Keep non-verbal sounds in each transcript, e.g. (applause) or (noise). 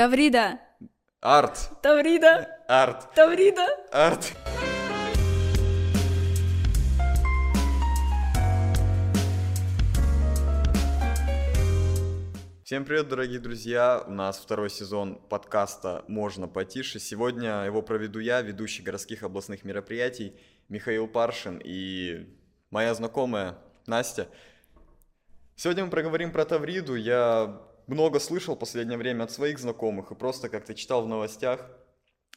Таврида! Арт! Таврида! Арт! Таврида! Арт! Всем привет, дорогие друзья! У нас второй сезон подкаста «Можно потише». Сегодня его проведу я, ведущий городских областных мероприятий Михаил Паршин и моя знакомая Настя. Сегодня мы проговорим про Тавриду. Я много слышал в последнее время от своих знакомых и просто как-то читал в новостях.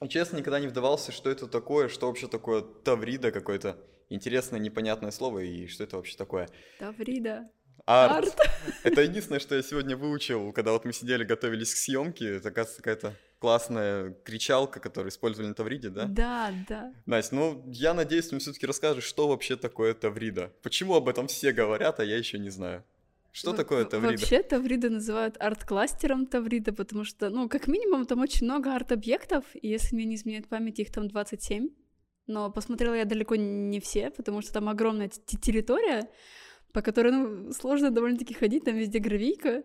И честно, никогда не вдавался, что это такое, что вообще такое Таврида, какое-то интересное, непонятное слово, и что это вообще такое. Таврида! Арт. Арт. (laughs) Это единственное, что я сегодня выучил, когда вот мы сидели, готовились к съемке. Это, оказывается, какая-то классная кричалка, которую использовали на Тавриде, да? Да, да. Настя, ну, я надеюсь, ты мне все-таки расскажешь, что вообще такое Таврида. Почему об этом все говорят, а я еще не знаю. Что Во- такое Таврида? Вообще Таврида называют арт-кластером Таврида, потому что, ну, как минимум, там очень много арт-объектов, и если мне не изменяет память, их там 27. Но посмотрела я далеко не все, потому что там огромная территория, по которой, ну, сложно довольно-таки ходить, там везде гравийка.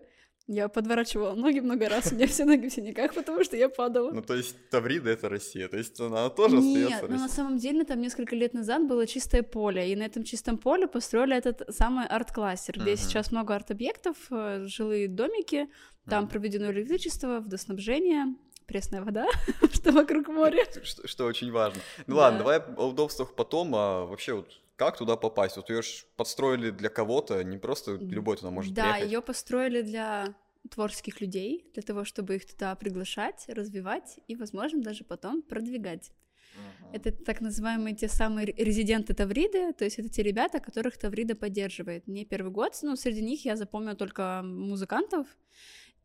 Я подворачивала ноги много раз, у меня все ноги в синяках, потому что я падала. Ну, то есть Таврида — это Россия, то есть она тоже Нет, остается но на Россией. самом деле там несколько лет назад было чистое поле, и на этом чистом поле построили этот самый арт-кластер, где Мгм. сейчас много арт-объектов, э, жилые домики, там Мгм. проведено электричество, водоснабжение, пресная вода, (laughs) что вокруг моря. Что, что очень важно. Ну Да. ладно, давай о удобствах потом, а вообще вот как туда попасть? Вот ее ж подстроили для кого-то, не просто любой туда может Да, приехать. ее построили для творческих людей, для того, чтобы их туда приглашать, развивать и, возможно, даже потом продвигать. Мгм. Это так называемые те самые ре- резиденты Тавриды, то есть это те ребята, которых Таврида поддерживает. Не первый год, ну, среди них я запомнила только музыкантов,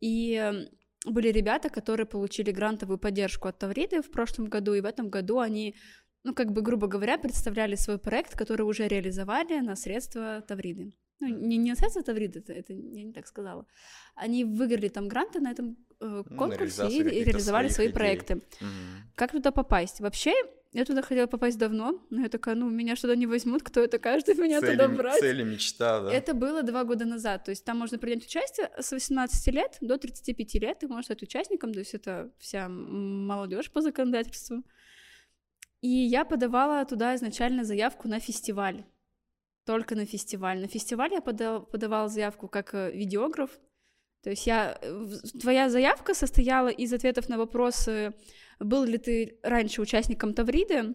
и э, были ребята, которые получили грантовую поддержку от Тавриды в прошлом году, и в этом году они, ну, как бы, грубо говоря, представляли свой проект, который уже реализовали на средства Тавриды. Ну, не, не на средства Тавриды, это, это я не так сказала. Они выиграли там гранты на этом э, на конкурсе реализацию и, и реализовали свои идей. проекты. Мгм. Как туда попасть? Вообще, я туда хотела попасть давно, но я такая, ну, меня что-то не возьмут, кто это каждый меня Цели, туда брать. цели, мечта, да? Это было два года назад, то есть там можно принять участие с 18 лет до 35 лет, ты можешь стать участником, то есть это вся молодежь по законодательству. И я подавала туда изначально заявку на фестиваль, только на фестиваль. На фестиваль я пода- подавала заявку как э, видеограф, то есть я, э, твоя заявка состояла из ответов на вопросы, был ли ты раньше участником Тавриды,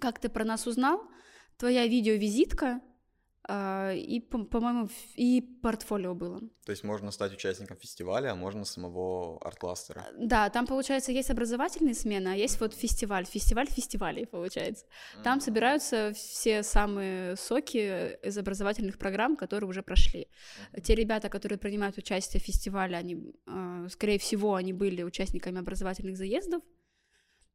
как ты про нас узнал, твоя видеовизитка, и, по- по-моему, и портфолио было. То есть можно стать участником фестиваля, а можно самого арт-кластера. Да, там, получается, есть образовательные смены, а есть вот фестиваль, фестиваль фестивалей, получается. Там Мгм. собираются все самые соки из образовательных программ, которые уже прошли. Те ребята, которые принимают участие в фестивале, они, э, скорее всего, они были участниками образовательных заездов.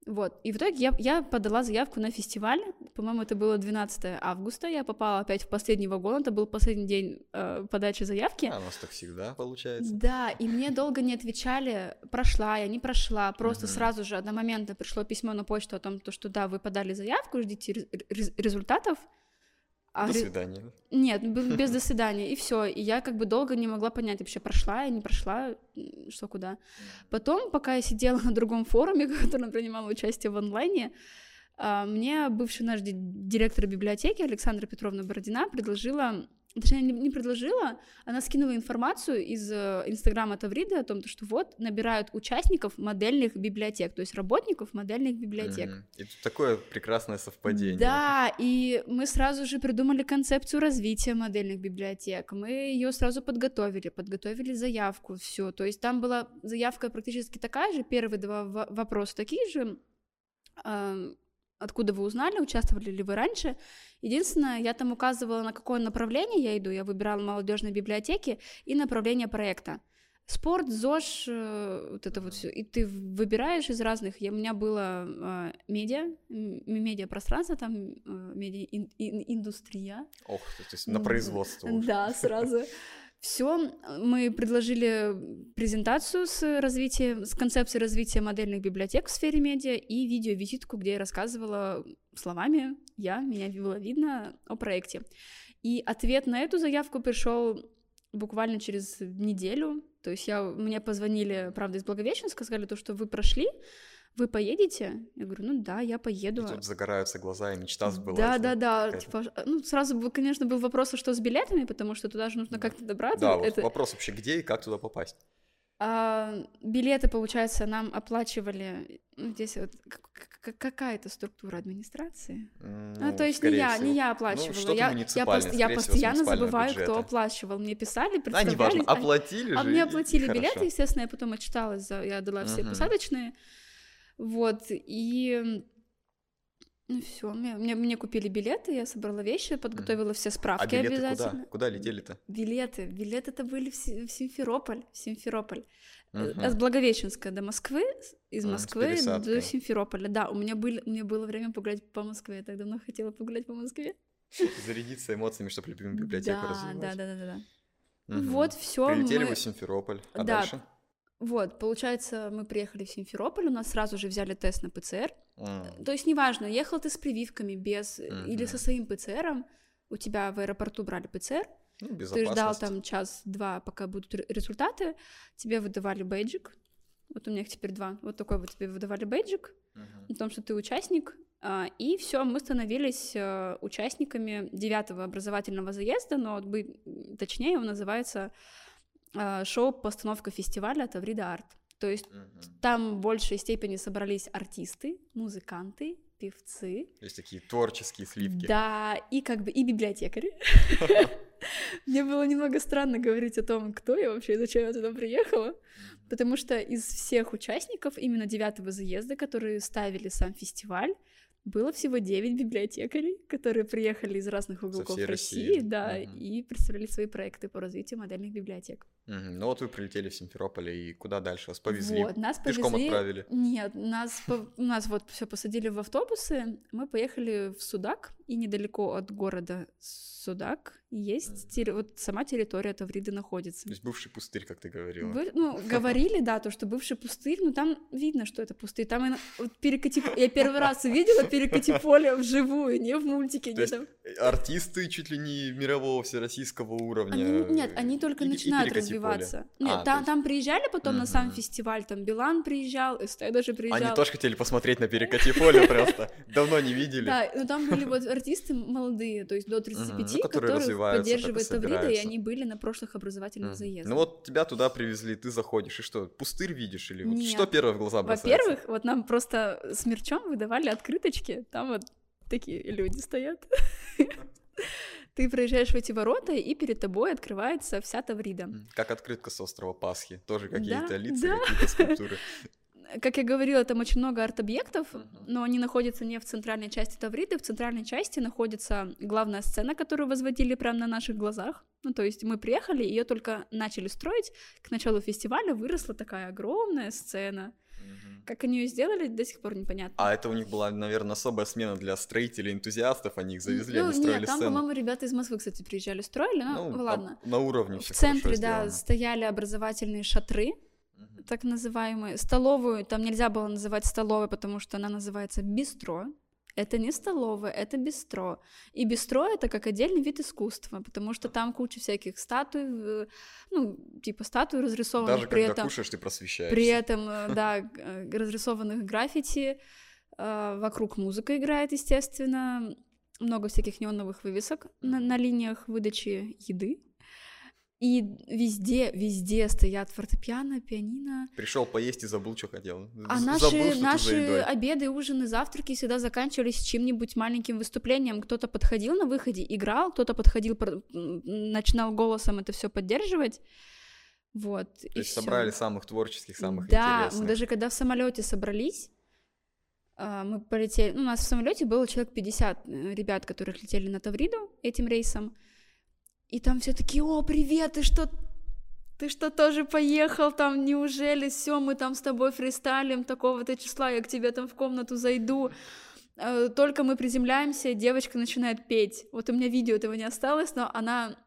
Вот. И в итоге я, я подала заявку на фестиваль. По-моему, это было 12 августа. Я попала опять в последний вагон. Это был последний день э, подачи заявки. А, у нас так всегда получается. Да, и мне долго не отвечали, прошла я, не прошла, просто сразу же одномоментно пришло письмо на почту о том, то, что да, вы подали заявку, ждите рез- рез- результатов. А До свидания. Нет, (laughs) без до свидания, и все. И я как бы долго не могла понять, вообще прошла я, не прошла, что куда. Потом, пока я сидела (laughs) на другом форуме, (laughs) в котором принимала участие в онлайне, а, мне бывший наш ди- директор библиотеки Александра Петровна Бородина предложила, точнее, не предложила, она скинула информацию из э, инстаграма Тавриды о том, то, что вот набирают участников модельных библиотек, то есть работников модельных библиотек. Мгм. И тут такое прекрасное совпадение. Да, и мы сразу же придумали концепцию развития модельных библиотек. Мы ее сразу подготовили, подготовили заявку, все. То есть там была заявка практически такая же, первые два во- вопроса такие же. Откуда вы узнали, участвовали ли вы раньше? Единственное, я там указывала, на какое направление я иду. Я выбирала молодежные библиотеки и направление проекта. Спорт, ЗОЖ, э, вот это вот все. И ты выбираешь из разных. Я, у меня было э, медиа, медиапространство, там э, медиа-индустрия. Ох, то есть на производство. Да, сразу. (laughs) Все, мы предложили презентацию с развитием, с концепцией развития модельных библиотек в сфере медиа и видеовизитку, где я рассказывала словами, я, меня было видно о проекте. И ответ на эту заявку пришел буквально через неделю, То есть я, мне позвонили, правда, из Благовещенска, сказали то, что вы прошли, вы поедете? Я говорю, ну да, я поеду. И тут загораются глаза, и мечта сбылась. Да, да, да. Типа, ну, сразу, бы, конечно, был вопрос, а что с билетами, потому что туда же нужно как-то добраться. Да, Это... вот вопрос вообще, где и как туда попасть? А, билеты, получается, нам оплачивали. Ну, здесь вот какая-то структура администрации. Ну, ну, то есть не я, всего. не я оплачивала. Ну, я, я, пост, я постоянно забываю, бюджета. кто оплачивал. Мне писали, А, неважно, оплатили а, же. А мне оплатили Хорошо. билеты, естественно, я потом отчиталась, за, я дала все Мгм. посадочные. Вот, и ну все, мне, мне, мне купили билеты, я собрала вещи, подготовила все А справки билеты обязательно. куда? Куда летели-то? Билеты, билеты это были в, в Симферополь, в Симферополь. Э, Мгм. От Благовещенска до Москвы, с- из с Москвы пересадкой. до Симферополя. Да, у меня, были, у меня было время погулять по Москве, я так давно хотела погулять по Москве. Зарядиться эмоциями, чтобы любимую библиотеку да, развивать. да, да, да, да. Вот, все. Прилетели мы... в Симферополь. А Да. дальше? Вот, получается, мы приехали в Симферополь, у нас сразу же взяли тест на ПЦР. М. То есть неважно, ехал ты с прививками, без, э, или со своим ПЦРом, у тебя в аэропорту брали ПЦР, Ну, ты ждал там час-два, пока будут ре- результаты, тебе выдавали бейджик, вот у меня их теперь два, вот такой вот тебе выдавали бейджик, Мгм. о том, что ты участник, а, и все, мы становились э, участниками девятого образовательного заезда, но точнее, он называется э, шоу-постановка фестиваля Таврида Арт. То есть Мгм. там в большей степени собрались артисты, музыканты, певцы, То есть такие творческие сливки. да, и как бы и библиотекари. (laughs) (laughs) Мне было немного странно говорить о том, кто я вообще и зачем я туда приехала, потому что из всех участников именно девятого заезда, которые ставили сам фестиваль, было всего 9 библиотекарей, которые приехали из разных уголков России, России. да, Мгм. и представляли свои проекты по развитию модельных библиотек. Мгм. Ну вот вы прилетели в Симферополь, и куда дальше? Вас повезли? Вот, нас Пешком повезли- отправили? Нет, нас, по- нас вот все посадили в автобусы, мы поехали в Судак, и недалеко от города Судак есть терри- вот сама территория Тавриды находится. То есть бывший пустырь, как ты говорила. Вы- ну, (laughs) говорили, да, то, что бывший пустырь, но там видно, что это пустырь. Там и- вот перекати... Я первый раз увидела перекати поле вживую, не в мультике. То не есть там. Артисты чуть ли не мирового всероссийского уровня. Они, нет, они только И- начинают перекати поле. развиваться. А, Нет, там, есть- там приезжали потом на сам фестиваль, там Билан приезжал, СТ даже приезжал. Они тоже хотели посмотреть на перекати поле просто. (laughs) Давно не видели. Да, но там были вот артисты молодые, то есть до 35, Мгм, ну, которые поддерживает только Таврида, и они были на прошлых образовательных Мгм. заездах. Ну вот тебя туда привезли, ты заходишь, и что, пустырь видишь? Или вот что первое в глаза бросается? Во-первых, вот нам просто с мерчом выдавали открыточки, там вот такие люди стоят. (laughs) Ты проезжаешь в эти ворота, и перед тобой открывается вся Таврида. Как открытка с острова Пасхи. Тоже какие-то Да, лица, да. какие-то скульптуры. (laughs) Как я говорила, там очень много арт-объектов, но они находятся не в центральной части Тавриды. В центральной части находится главная сцена, которую возводили прямо на наших глазах. Ну, то есть мы приехали, ее только начали строить. К началу фестиваля выросла такая огромная сцена. Как они ее сделали, до сих пор непонятно. А это у них была, наверное, особая смена для строителей, энтузиастов. Они их завезли, ну, они строили нет, там, сцену. по-моему, ребята из Москвы, кстати, приезжали, строили, ну, Ну, ладно. На уровне В центре, да, стояли образовательные шатры, так называемые. Столовую там нельзя было называть столовой, потому что она называется бистро. Это не столовая, это бистро. И бистро это как отдельный вид искусства, потому что там куча всяких статуй, э, ну, типа статуй разрисованных, Даже при когда этом, кушаешь, ты просвещаешься. при этом, э, (laughs) да, э, разрисованных граффити, вокруг музыка играет, естественно, много всяких неоновых вывесок на, на линиях выдачи еды. И везде, везде стоят фортепиано, пианино. Пришел поесть и забыл, что хотел. А З- наши, забыл, что наши обеды, ужины, завтраки всегда заканчивались чьим-нибудь маленьким выступлением. Кто-то подходил на выходе, играл, кто-то подходил, начинал голосом это все поддерживать. Вот. То есть собрали самых творческих, самых да, интересных. мы даже когда в самолете собрались, а, мы полетели, ну, у нас в самолете было человек 50 э, ребят, которых летели на Тавриду этим рейсом, и там все такие, о, привет, ты что, ты что, тоже поехал там, неужели, все, мы там с тобой фристайлим такого-то числа, я к тебе там в комнату зайду, Э, только мы приземляемся, девочка начинает петь, вот у меня видео этого не осталось, но она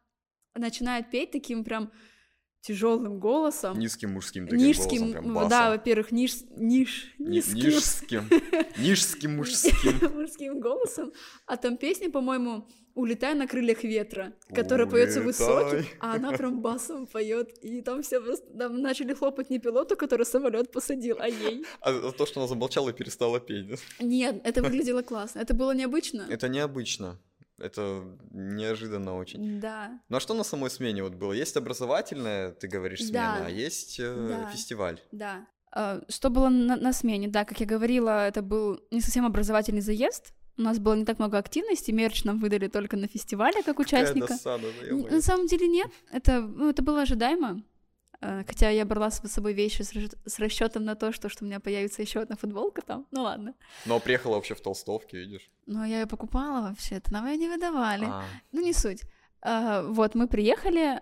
начинает петь таким прям тяжелым голосом. Низким мужским таким Нижским, голосом, прям басом. да, во-первых, ниж, ниж, Ни- низким, Нижским. (laughs) Нижским мужским. мужским голосом. А там песня, по-моему, «Улетай на крыльях ветра», которая поется высоким, а она прям басом поет. И там все просто там начали хлопать не пилоту, который самолет посадил, а ей. (laughs) А то, что она замолчала и перестала петь? Нет, (laughs) это выглядело классно. Это было необычно. Это необычно. Это неожиданно очень. Да. Ну а что на самой смене вот было? Есть образовательная, ты говоришь, смена, Да. а есть э, Да. фестиваль. Да. А, Что было на, на смене? Да, как я говорила, это был не совсем образовательный заезд. У нас было не так много активностей, мерч нам выдали только на фестивале как участника. досада, да. На самом деле нет, это, ну, это было ожидаемо. Э, Хотя я брала с собой вещи с, расч- с расчетом на то, что, что у меня появится еще одна футболка там. Ну ладно. Но приехала вообще в толстовке, видишь? Но я ее покупала вообще-то, нам ее не выдавали. А, Ну, не суть. А, Вот, мы приехали,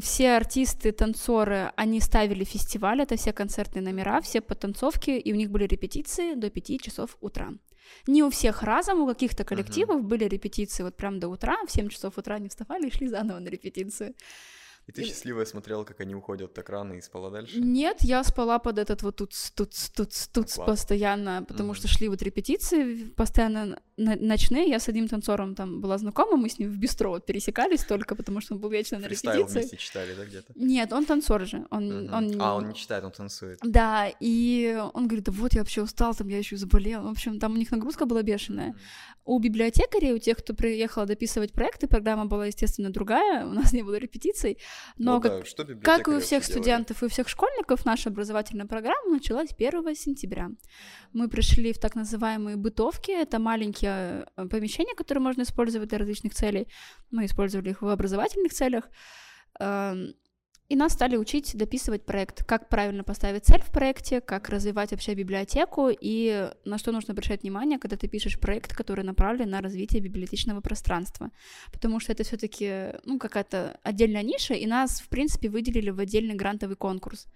все артисты, танцоры, они ставили фестиваль, это все концертные номера, все потанцовки, и у них были репетиции до 5 часов утра. Не у всех разом, у каких-то коллективов были репетиции вот прям до утра, в 7 часов утра они вставали и шли заново на репетицию. И ты счастливая смотрела, как они уходят так рано и спала дальше? Нет, я спала под этот вот тут, тут, тут, тут постоянно, потому Мгм. что шли вот репетиции постоянно ночные. Я с одним танцором там была знакома, мы с ним в бистро вот пересекались только, потому что он был вечно на Фристайл репетиции. вместе читали, да, где-то? Нет, он танцор же, он, Мгм. он... А, он не читает, он танцует. Да, и он говорит, да вот я вообще устал, там я еще заболел. В общем, там у них нагрузка была бешеная. Мгм. У библиотекарей, у тех, кто приехал дописывать проекты, программа была, естественно, другая, у нас не было репетиций, но Ну как, да, как и у всех вообще делали? студентов и у всех школьников, наша образовательная программа началась 1 сентября. Мы пришли в так называемые бытовки, это маленькие э, помещения, которые можно использовать для различных целей. Мы использовали их в образовательных целях. И нас стали учить дописывать проект, как правильно поставить цель в проекте, как развивать вообще библиотеку и на что нужно обращать внимание, когда ты пишешь проект, который направлен на развитие библиотечного пространства. Потому что это все-таки ну, какая-то отдельная ниша, и нас, в принципе, выделили в отдельный грантовый конкурс.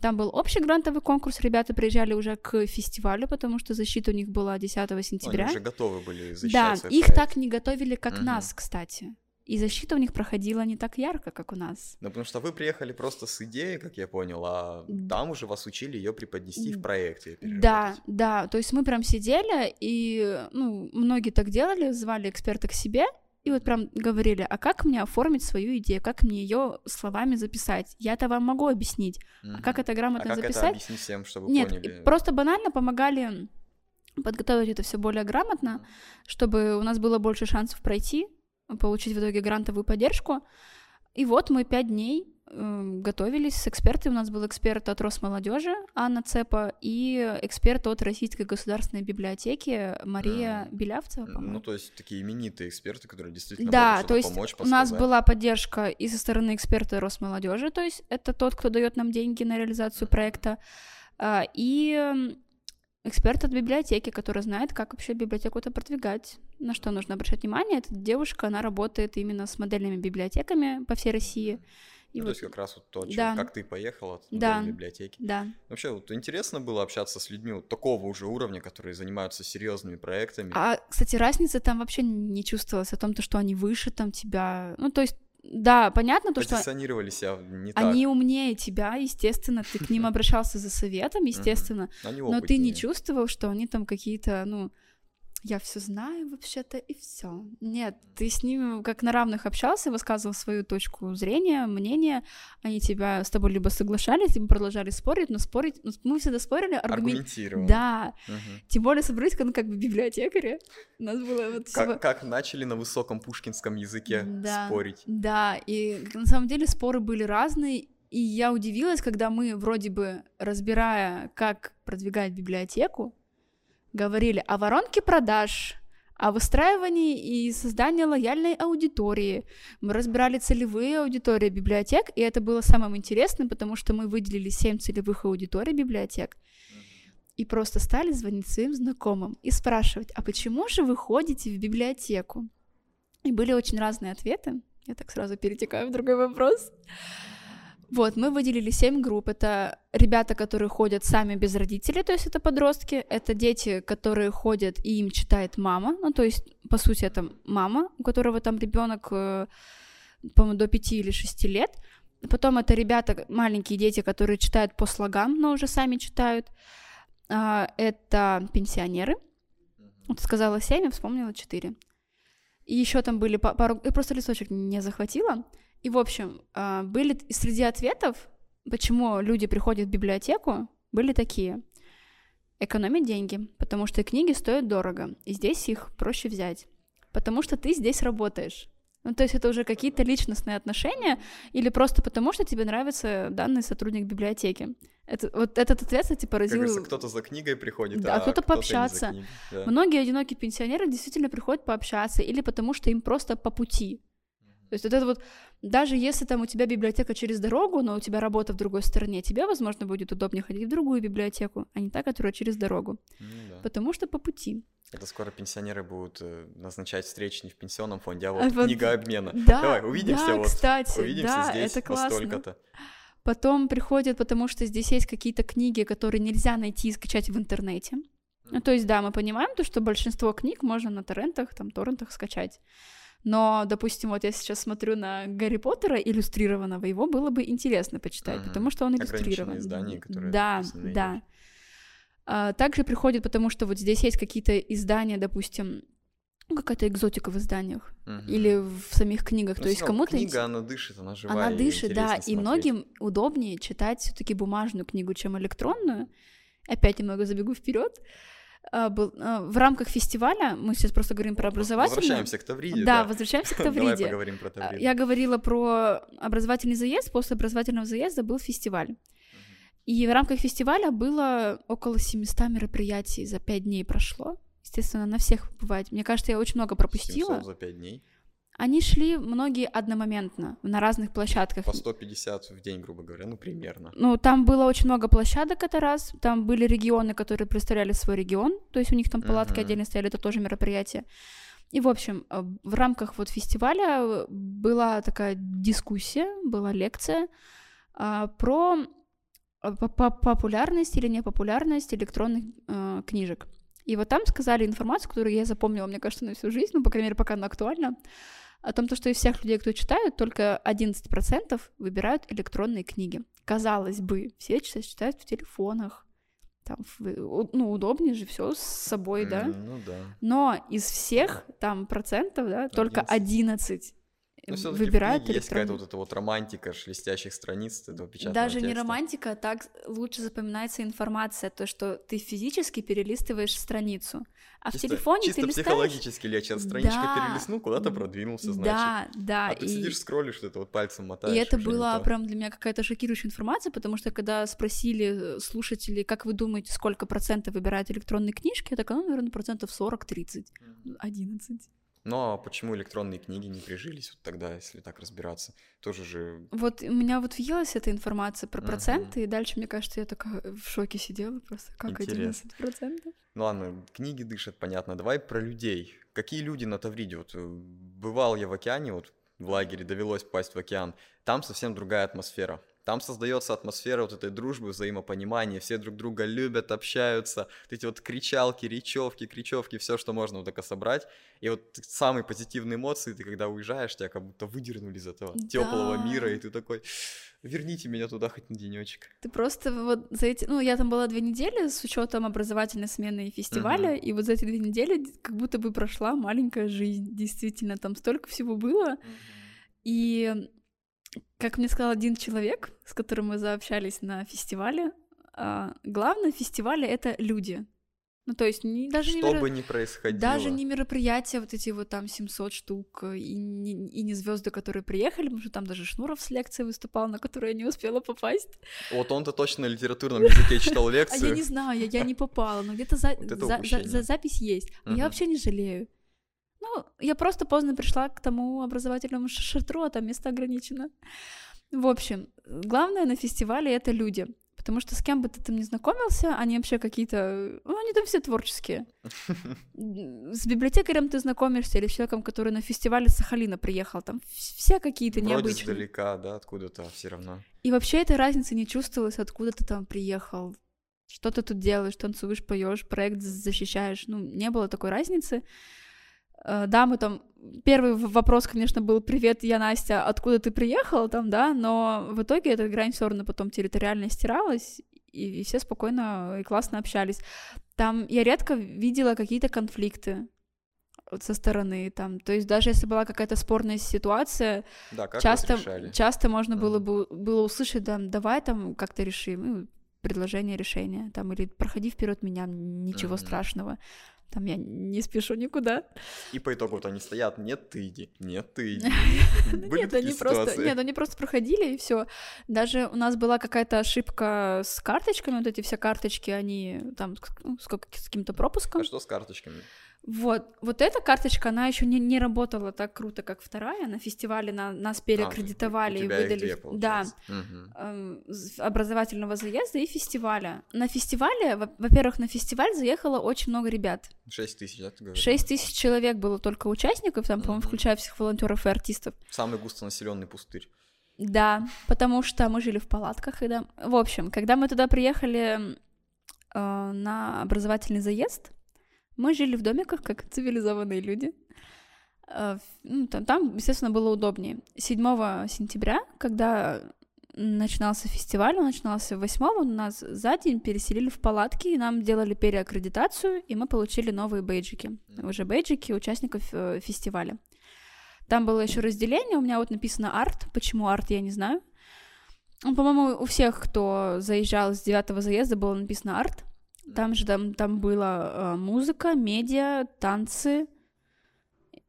Там был общий грантовый конкурс, ребята приезжали уже к фестивалю, потому что защита у них была 10 Ну, сентября. Они уже готовы были Да, защищать свой их проект. так не готовили, как Мгм. нас, кстати. И защита у них проходила не так ярко, как у нас. Ну, потому что вы приехали просто с идеей, как я понял, а там уже вас учили ее преподнести в проекте. Да, да, то есть мы прям сидели, и, ну, многие так делали, звали эксперта к себе, и вот прям говорили, а как мне оформить свою идею, как мне ее словами записать? Я-то вам могу объяснить, а как это А грамотно как это записать? объяснить всем, чтобы Нет, поняли? просто банально помогали подготовить это все более грамотно, чтобы у нас было больше шансов пройти, получить в итоге грантовую поддержку. И вот мы пять дней э, готовились с экспертами. У нас был эксперт от Росмолодежи Анна Цепа и эксперт от Российской государственной библиотеки Мария Мгм. Белявцева, Ну, то есть такие именитые эксперты, которые действительно Да, могут то есть помочь, у нас была поддержка и со стороны эксперта Росмолодежи, то есть это тот, кто дает нам деньги на реализацию проекта, а, и м, эксперт от библиотеки, который знает, как вообще библиотеку-то продвигать, на что нужно обращать внимание. Эта девушка, она работает именно с модельными библиотеками по всей России. И Ну, вот- То есть как раз вот то, о чём- Да. как ты поехала от Да. библиотеки. Да. Вообще, вот интересно было общаться с людьми вот такого уже уровня, которые занимаются серьезными проектами. А, кстати, разницы там вообще не чувствовалось о том, то, что они выше там тебя. Ну, то есть, да, понятно, то, что Позиционировали себя не так. они умнее тебя, естественно, ты к ним (laughs) обращался за советом, естественно, но ты не чувствовал, что они там какие-то, ну, я все знаю вообще-то и все. Нет, ты с ними как на равных общался, высказывал свою точку зрения, мнение, они тебя с тобой либо соглашались, либо продолжали спорить, но спорить, ну, мы всегда спорили, аргумент... Аргументировал. Да, Мгм. тем более собрались ну, как бы библиотекари. У нас было вот всего- Как, как начали на высоком пушкинском языке Да. спорить. Да, и на самом деле споры были разные, и я удивилась, когда мы вроде бы, разбирая, как продвигать библиотеку, говорили о воронке продаж, о выстраивании и создании лояльной аудитории. Мы разбирали целевые аудитории библиотек, и это было самым интересным, потому что мы выделили семь целевых аудиторий библиотек и просто стали звонить своим знакомым и спрашивать, а почему же вы ходите в библиотеку? И были очень разные ответы. Я так сразу перетекаю в другой вопрос. Вот, мы выделили семь групп. Это ребята, которые ходят сами без родителей, то есть это подростки. Это дети, которые ходят и им читает мама. Ну, то есть, по сути, это мама, у которого там ребенок, по-моему, до 5 или 6 лет. Потом это ребята, маленькие дети, которые читают по слогам, но уже сами читают. А, это пенсионеры. Вот сказала семь, вспомнила четыре. И еще там были пару... Я просто листочек не захватила. И, в общем, а, были среди ответов, почему люди приходят в библиотеку, были такие. Экономить деньги, потому что книги стоят дорого, и здесь их проще взять. Потому что ты здесь работаешь. Ну, то есть это уже какие-то личностные отношения или просто потому, что тебе нравится данный сотрудник библиотеки. Это, вот этот ответ, кстати, поразил... Как говорится, кто-то за книгой приходит, да, а кто-то кто пообщаться. Да. Многие одинокие пенсионеры действительно приходят пообщаться или потому, что им просто по пути. То есть вот это вот, даже если там у тебя библиотека через дорогу, но у тебя работа в другой стороне, тебе, возможно, будет удобнее ходить в другую библиотеку, а не та, которая через дорогу. Ну, да. Потому что по пути. Это скоро пенсионеры будут э, назначать встречи не в пенсионном фонде, а вот, а вот книга обмена. Да, Давай, увидимся да, вот. кстати, увидимся да, здесь это классно. столько-то. Потом приходят, потому что здесь есть какие-то книги, которые нельзя найти и скачать в интернете. Ну, то есть, да, мы понимаем то, что большинство книг можно на торрентах, там, торрентах скачать. Но, допустим, вот я сейчас смотрю на Гарри Поттера иллюстрированного, его было бы интересно почитать, mm-hmm. потому что он иллюстрирован. издания, которые да, да. А, также приходит, потому что вот здесь есть какие-то издания, допустим, ну, какая-то экзотика в изданиях угу. или в самих книгах. Ну, То есть кому-то книга, она дышит, она живая. Она дышит, да, смотреть. и многим удобнее читать все-таки бумажную книгу, чем электронную. Опять немного забегу вперед. Был, а, в рамках фестиваля, мы сейчас просто говорим про образовательный... Возвращаемся к Тавриде. Да, да. возвращаемся к (laughs) Тавриде. Давай поговорим про Тавриду. Я говорила про образовательный заезд, после образовательного заезда был фестиваль. И в рамках фестиваля было около 700 мероприятий за 5 дней прошло. Естественно, на всех бывает. Мне кажется, я очень много пропустила. 700 за 5 дней? Они шли многие одномоментно, на разных площадках. По 150 в день, грубо говоря, ну, примерно. Ну, там было очень много площадок, это раз. Там были регионы, которые представляли свой регион, то есть у них там палатки uh-huh. отдельно стояли, это тоже мероприятие. И, в общем, э, в рамках вот фестиваля была такая дискуссия, была лекция а, про Э, популярность или непопулярность электронных э, книжек. И вот там сказали информацию, которую я запомнила, мне кажется, на всю жизнь, ну, по крайней мере, пока она актуальна, о том, что из всех людей, кто читают, только 11% выбирают электронные книги. Казалось бы, все сейчас читают в телефонах, там, ну, удобнее же все с собой, да? Ну, да. Но из всех там процентов, да, 11. только 11 но ну, выбирают есть какая-то вот эта вот романтика шелестящих страниц этого печатного Даже текста. не романтика, а так лучше запоминается информация, то, что ты физически перелистываешь страницу, а чисто, в телефоне чисто ты листаешь... психологически лечат. Страничка да, перелистнул, куда-то продвинулся, значит. Да, да. А ты и... сидишь, скроллишь, что-то вот пальцем мотаешь. И это была прям для меня какая-то шокирующая информация, потому что когда спросили слушатели, как вы думаете, сколько процентов выбирают электронные книжки, я такая, ну, наверное, процентов 40-30, 11. Но почему электронные книги не прижились вот тогда, если так разбираться? Тоже же... Вот у меня вот въелась эта информация про проценты, uh-huh. и дальше, мне кажется, я такая в шоке сидела просто. Как Интересно. 11%? Ну ладно, книги дышат, понятно. Давай про людей. Какие люди на Тавриде? Вот э, бывал я в океане, вот в лагере, довелось попасть в океан. Там совсем другая атмосфера. Там создается атмосфера вот этой дружбы, взаимопонимания, все друг друга любят, общаются, вот эти вот кричалки, речевки, кричевки, все, что можно вот так собрать. И вот самые позитивные эмоции, ты когда уезжаешь, тебя как будто выдернули из этого да. теплого мира, и ты такой, верните меня туда хоть на денечек. Ты просто вот за эти, ну я там была две недели с учетом образовательной смены и фестиваля, uh-huh. и вот за эти две недели как будто бы прошла маленькая жизнь, действительно, там столько всего было. Uh-huh. И как мне сказал один человек, с которым мы заобщались на фестивале, а, главное фестивале это люди. Ну, то есть не, даже Что не меро... бы ни происходило. Даже не мероприятия, вот эти вот там 700 штук, э, и не, и не звезды, которые приехали, потому что там даже Шнуров с лекцией выступал, на которую я не успела попасть. Вот он-то точно на литературном языке читал лекцию. (laughs) А я не знаю, я, не попала, но где-то за, за, за, за запись есть. Я вообще не жалею. Ну, я просто поздно пришла к тому образовательному шатру, а там место ограничено. В общем, главное на фестивале — это люди. Потому что с кем бы ты там не знакомился, они вообще какие-то... Ну, они там все творческие. (laughs) С библиотекарем ты знакомишься или с человеком, который на фестивале Сахалина приехал. Там все какие-то Вроде необычные. Издалека, да, откуда-то все равно. И вообще этой разницы не чувствовалось, откуда ты там приехал. Что ты тут делаешь, танцуешь, поешь, проект защищаешь. Ну, не было такой разницы. Э, да, мы там... Первый вопрос, конечно, был «Привет, я Настя, откуда ты приехала?» там, да, но в итоге эта грань все равно потом территориально стиралась, и, и все спокойно и классно общались. Там я редко видела какие-то конфликты вот со стороны там. То есть даже если была какая-то спорная ситуация, да, как часто, часто можно было бы было услышать, там, давай там как-то решим, ну, предложение решения, там, или проходи вперед меня, ничего mm-hmm. страшного. Там я не спешу никуда. И по итогу вот они стоят, нет, ты иди, нет, ты иди. (laughs) Нет, они просто, нет, они просто проходили и все. Даже у нас была какая-то ошибка с карточками, вот эти все карточки, они там ну, с каким-то пропуском. А что с карточками? Вот, вот эта карточка, она еще не, не работала так круто, как вторая. На фестивале на, нас переаккредитовали а, и выдали две, да, угу. э, образовательного заезда и фестиваля. На фестивале, во-первых, на фестиваль заехало очень много ребят. Шесть тысяч, да, ты говоришь? Шесть тысяч человек было только участников, там, по-моему, включая всех волонтеров и артистов. Самый густонаселенный пустырь. Да, потому что мы жили в палатках, и да. В общем, когда мы туда приехали э, на образовательный заезд, мы жили в домиках, как (laughs) цивилизованные люди. Э, ну, там, естественно, было удобнее. 7 сентября, когда начинался фестиваль, он начинался 8 нас за день переселили в палатки, и нам делали переаккредитацию, и мы получили новые бейджики. Уже бейджики участников э, фестиваля. Там было еще разделение, у меня вот написано арт. Почему арт, я не знаю. Ну, по-моему, у всех, кто заезжал с девятого заезда, было написано арт. Там же там, там была э, музыка, медиа, танцы,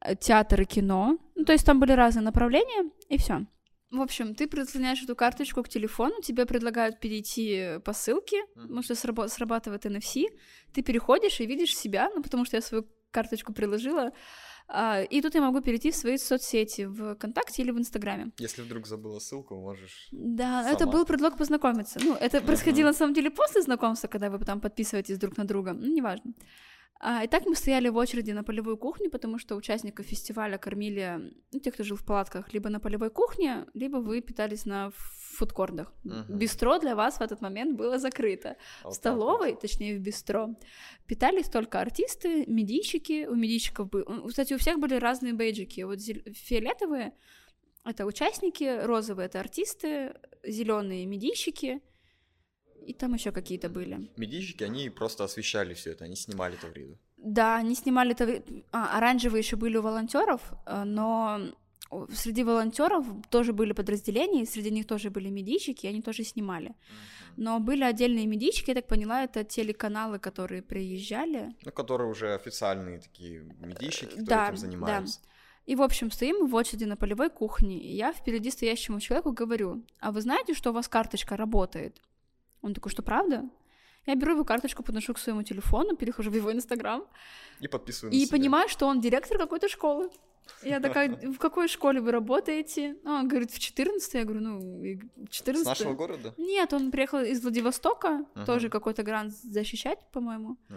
э, театр и кино. Ну, то есть там были разные направления, и все. В общем, ты прислоняешь эту карточку к телефону, тебе предлагают перейти по ссылке, потому что сраб- срабатывает NFC, ты переходишь и видишь себя, ну, потому что я свою карточку приложила, и тут я могу перейти в свои соцсети в ВКонтакте или в Инстаграме. Если вдруг забыла ссылку, можешь. Да, сама. это был предлог познакомиться. Ну, это происходило на самом деле после знакомства, когда вы там подписываетесь друг на друга. Ну, неважно. А, и так мы стояли в очереди на полевую кухню, потому что участников фестиваля кормили, ну, те, кто жил в палатках, либо на полевой кухне, либо вы питались на фудкордах. Uh-huh. Бистро для вас в этот момент было закрыто. Вот в столовой, вот. точнее в бистро, питались только артисты, медийщики. У медийщиков были... Кстати, у всех были разные бейджики. Вот фиолетовые — это участники, розовые — это артисты, зеленые — медийщики — и там еще какие-то были. Медийщики, они просто освещали все это, они снимали тавриду. Да, они снимали тавриду. А, оранжевые еще были у волонтеров, э, но среди волонтеров тоже были подразделения, и среди них тоже были медийщики, и они тоже снимали. Но были отдельные медийщики, я так поняла, это телеканалы, которые приезжали. Ну, которые уже официальные такие медийщики, которые да, этим занимаются. Да. И, в общем, стоим в очереди на полевой кухне, и я впереди стоящему человеку говорю, а вы знаете, что у вас карточка работает? Он такой, что правда? Я беру его карточку, подношу к своему телефону, перехожу в его инстаграм. И подписываю И понимаю, что он директор какой-то школы. Я такая, в какой школе вы работаете? Ну, он говорит, в 14 Я говорю, ну, 14 С нашего города? Нет, он приехал из Владивостока, uh-huh. тоже какой-то грант защищать, по-моему. Uh-huh.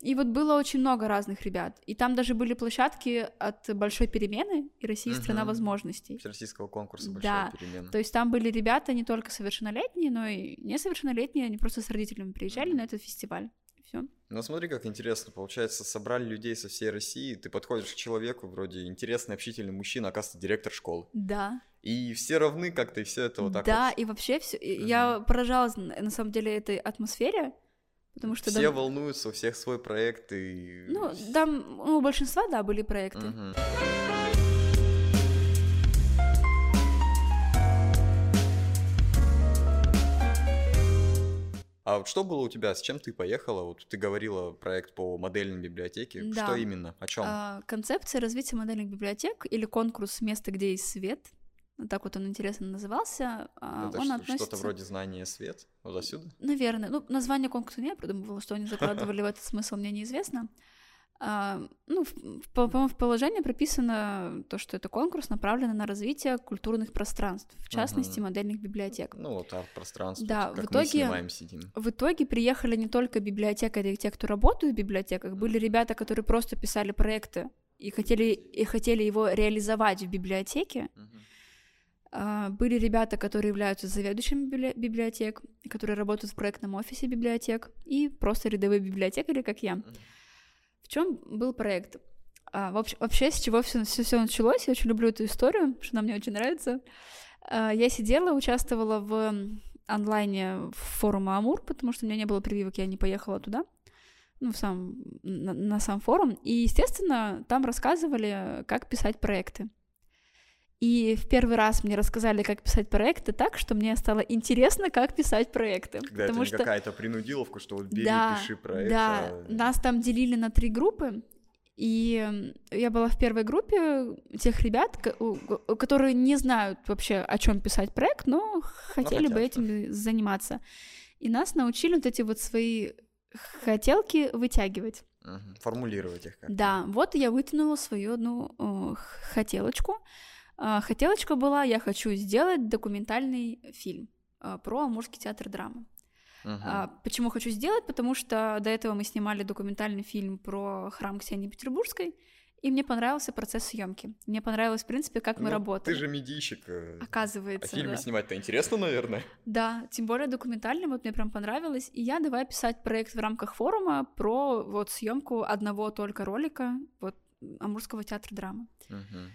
И вот было очень много разных ребят. И там даже были площадки от большой перемены и Россия угу. страна возможностей. Всероссийского конкурса большая да. перемена. То есть там были ребята не только совершеннолетние, но и несовершеннолетние, они просто с родителями приезжали угу. на этот фестиваль. Все. Ну смотри, как интересно. Получается, собрали людей со всей России, ты подходишь к человеку, вроде интересный, общительный мужчина, оказывается, директор школы. Да. И все равны как-то, и все это вот так Да, вот. и вообще все. Угу. Я поражалась на самом деле этой атмосфере Потому что все да... волнуются, у всех свой проект и. Ну, там ну, у большинства, да, были проекты. Угу. А вот что было у тебя? С чем ты поехала? Вот ты говорила проект по модельной библиотеке. Да. Что именно? О чем? А, концепция развития модельных библиотек или конкурс «Место, где есть свет» так вот он интересно назывался. А, Это он что, относится... что-то вроде знания свет? Вот отсюда? Наверное. Ну, название конкурса не я придумывала, что они закладывали в этот смысл, мне неизвестно. А, ну, по-моему, в положении прописано то, что это конкурс, направленный на развитие культурных пространств, в частности, uh-huh. модельных библиотек. Ну, вот арт-пространство, да, как в итоге, мы снимаем, сидим. В итоге приехали не только библиотекари, те, кто работают в библиотеках, были ребята, которые просто писали проекты и хотели, и хотели его реализовать в библиотеке. А, были ребята, которые являются заведующими библиотек, которые работают в проектном офисе библиотек, и просто рядовые библиотекари, как я. В чем был проект? А, вообще, вообще, с чего все, все, все началось, я очень люблю эту историю, что она мне очень нравится. А, я сидела, участвовала в онлайне форума Амур, потому что у меня не было прививок, я не поехала туда, ну, в сам, на, на сам форум. И, естественно, там рассказывали, как писать проекты. И в первый раз мне рассказали, как писать проекты так, что мне стало интересно, как писать проекты. Когда потому это что... какая-то принудиловка, что вот бери, да, пиши проект. Да, а... нас там делили на три группы, и я была в первой группе тех ребят, которые не знают вообще, о чем писать проект, но хотели но бы этим заниматься. И нас научили вот эти вот свои хотелки вытягивать. Формулировать их как Да, вот я вытянула свою одну э, хотелочку. Э, хотелочка была, я хочу сделать документальный фильм э, про Амурский театр драмы. Uh-huh. А, почему хочу сделать? Потому что до этого мы снимали документальный фильм про храм Ксении Петербургской, и мне понравился процесс съемки. Мне понравилось, в принципе, как ну, мы работаем. Ты же медийщик. Э, Оказывается. А фильмы да. снимать-то интересно, наверное. Да, тем более документальный, вот мне прям понравилось. И я давай писать проект в рамках форума про вот съемку одного только ролика вот Амурского театра драмы. Uh-huh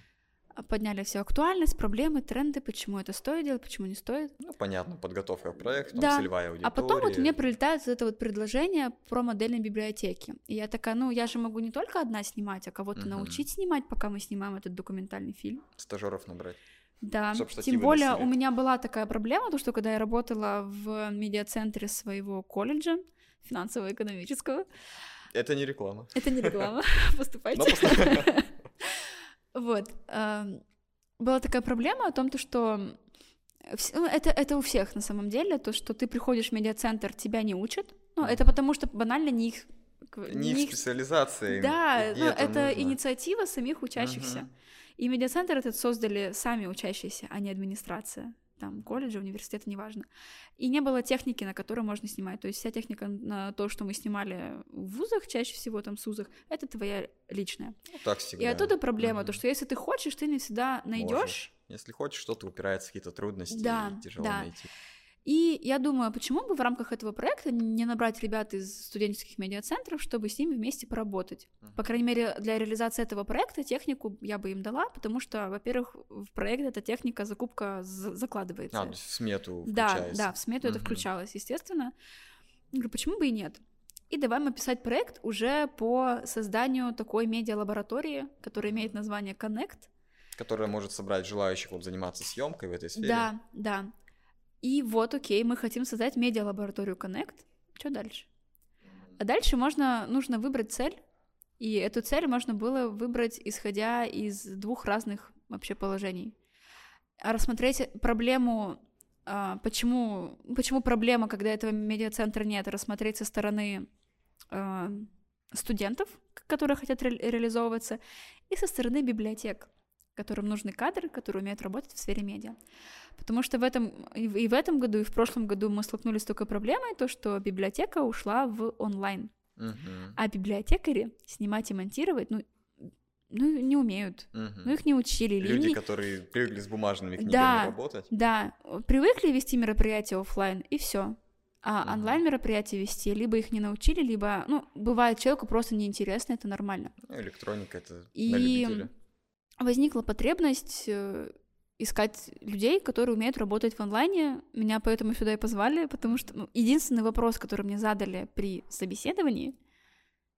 подняли всю актуальность, проблемы, тренды, почему это стоит делать, почему не стоит. Ну, понятно, подготовка к проекту, да. целевая аудитория. А потом вот мне прилетает вот это вот предложение про модельные библиотеки. И я такая, ну, я же могу не только одна снимать, а кого-то угу. научить снимать, пока мы снимаем этот документальный фильм. Стажеров набрать. Да, тем более у меня была такая проблема, то что когда я работала в медиацентре своего колледжа финансово-экономического... Это не реклама. Это не реклама, (laughs) поступайте. Вот. Была такая проблема о том, то, что ну, это, это у всех на самом деле, то, что ты приходишь в медиацентр, тебя не учат. Ну, это потому что банально не их... Не, их специализация. Да, ну, это, это инициатива самих учащихся. Угу. И медиацентр этот создали сами учащиеся, а не администрация там, колледжа, университета, неважно. И не было техники, на которой можно снимать. То есть вся техника на то, что мы снимали в вузах, чаще всего там в вузах, это твоя личная. Ну, так всегда. И оттуда проблема, mm-hmm. то, что если ты хочешь, ты не всегда найдешь. Если хочешь, что-то упирается в какие-то трудности, да, тяжело да. найти. И я думаю, почему бы в рамках этого проекта не набрать ребят из студенческих медиацентров, чтобы с ними вместе поработать. По крайней мере, для реализации этого проекта технику я бы им дала, потому что, во-первых, в проект эта техника, закупка закладывается. А, в смету включается. Да, да, в смету угу. это включалось, естественно. Я говорю, почему бы и нет? И давай мы писать проект уже по созданию такой медиа-лаборатории, которая имеет название Connect. Которая может собрать желающих вот заниматься съемкой в этой сфере. Да, да. И вот, окей, мы хотим создать медиа-лабораторию Connect. Что дальше? А дальше можно, нужно выбрать цель, и эту цель можно было выбрать, исходя из двух разных вообще положений. А рассмотреть проблему, а, почему, почему проблема, когда этого медиацентра нет, рассмотреть со стороны а, студентов, которые хотят ре- реализовываться, и со стороны библиотек, которым нужны кадры, которые умеют работать в сфере медиа. Потому что в этом и в этом году, и в прошлом году мы столкнулись с такой проблемой, то что библиотека ушла в онлайн. Uh-huh. А библиотекари снимать и монтировать, ну, ну, не умеют. Uh-huh. Ну, их не учили. Люди, не... которые привыкли с бумажными книгами да, работать. Да, привыкли вести мероприятия офлайн, и все. А uh-huh. онлайн мероприятия вести либо их не научили, либо, ну, бывает человеку просто неинтересно, это нормально. Ну, электроника это и на любителя. Возникла потребность э, искать людей, которые умеют работать в онлайне. Меня поэтому сюда и позвали, потому что ну, единственный вопрос, который мне задали при собеседовании,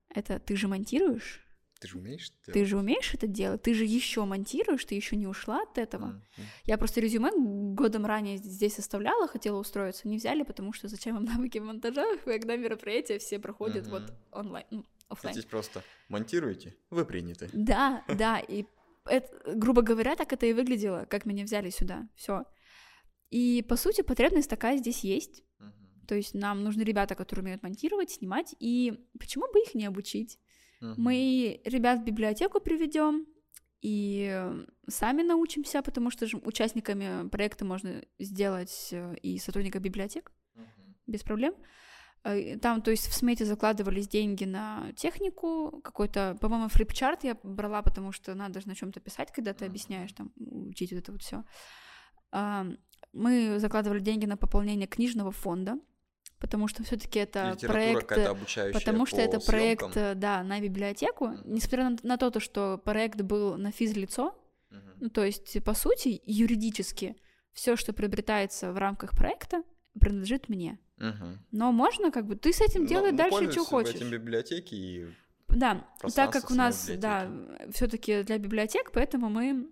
это ты же монтируешь? Ты же умеешь это Ты же умеешь это делать? Ты же еще монтируешь, ты еще не ушла от этого. Mm-hmm. Я просто резюме годом ранее здесь оставляла, хотела устроиться, не взяли, потому что зачем им (laughs) навыки монтажа, когда мероприятия все проходят mm-hmm. вот онлайн, ну, офлайн. Здесь просто монтируете, вы приняты. Да, да, и это, грубо говоря, так это и выглядело, как меня взяли сюда. Все. И по сути потребность такая здесь есть. Uh-huh. То есть нам нужны ребята, которые умеют монтировать, снимать. И почему бы их не обучить? Uh-huh. Мы ребят в библиотеку приведем и сами научимся, потому что же участниками проекта можно сделать э, и сотрудника библиотек uh-huh. без проблем. Э, там, то есть в смете закладывались деньги на технику, какой-то, по-моему, флипчарт я брала, потому что надо же на чем-то писать, когда ты объясняешь, там, учить вот это вот все. Мы закладывали деньги на пополнение книжного фонда, потому что все-таки это проект, потому что по это проект, э, да, на библиотеку, несмотря на, на то, то, что проект был на физлицо, Мгм. ну, то есть, по сути, юридически все, что приобретается в рамках проекта, принадлежит мне. Но можно, как бы, ты с этим Ну, делай ну, дальше, что хочешь. этим библиотеки и Да, так как у нас, да, все-таки для библиотек, поэтому мы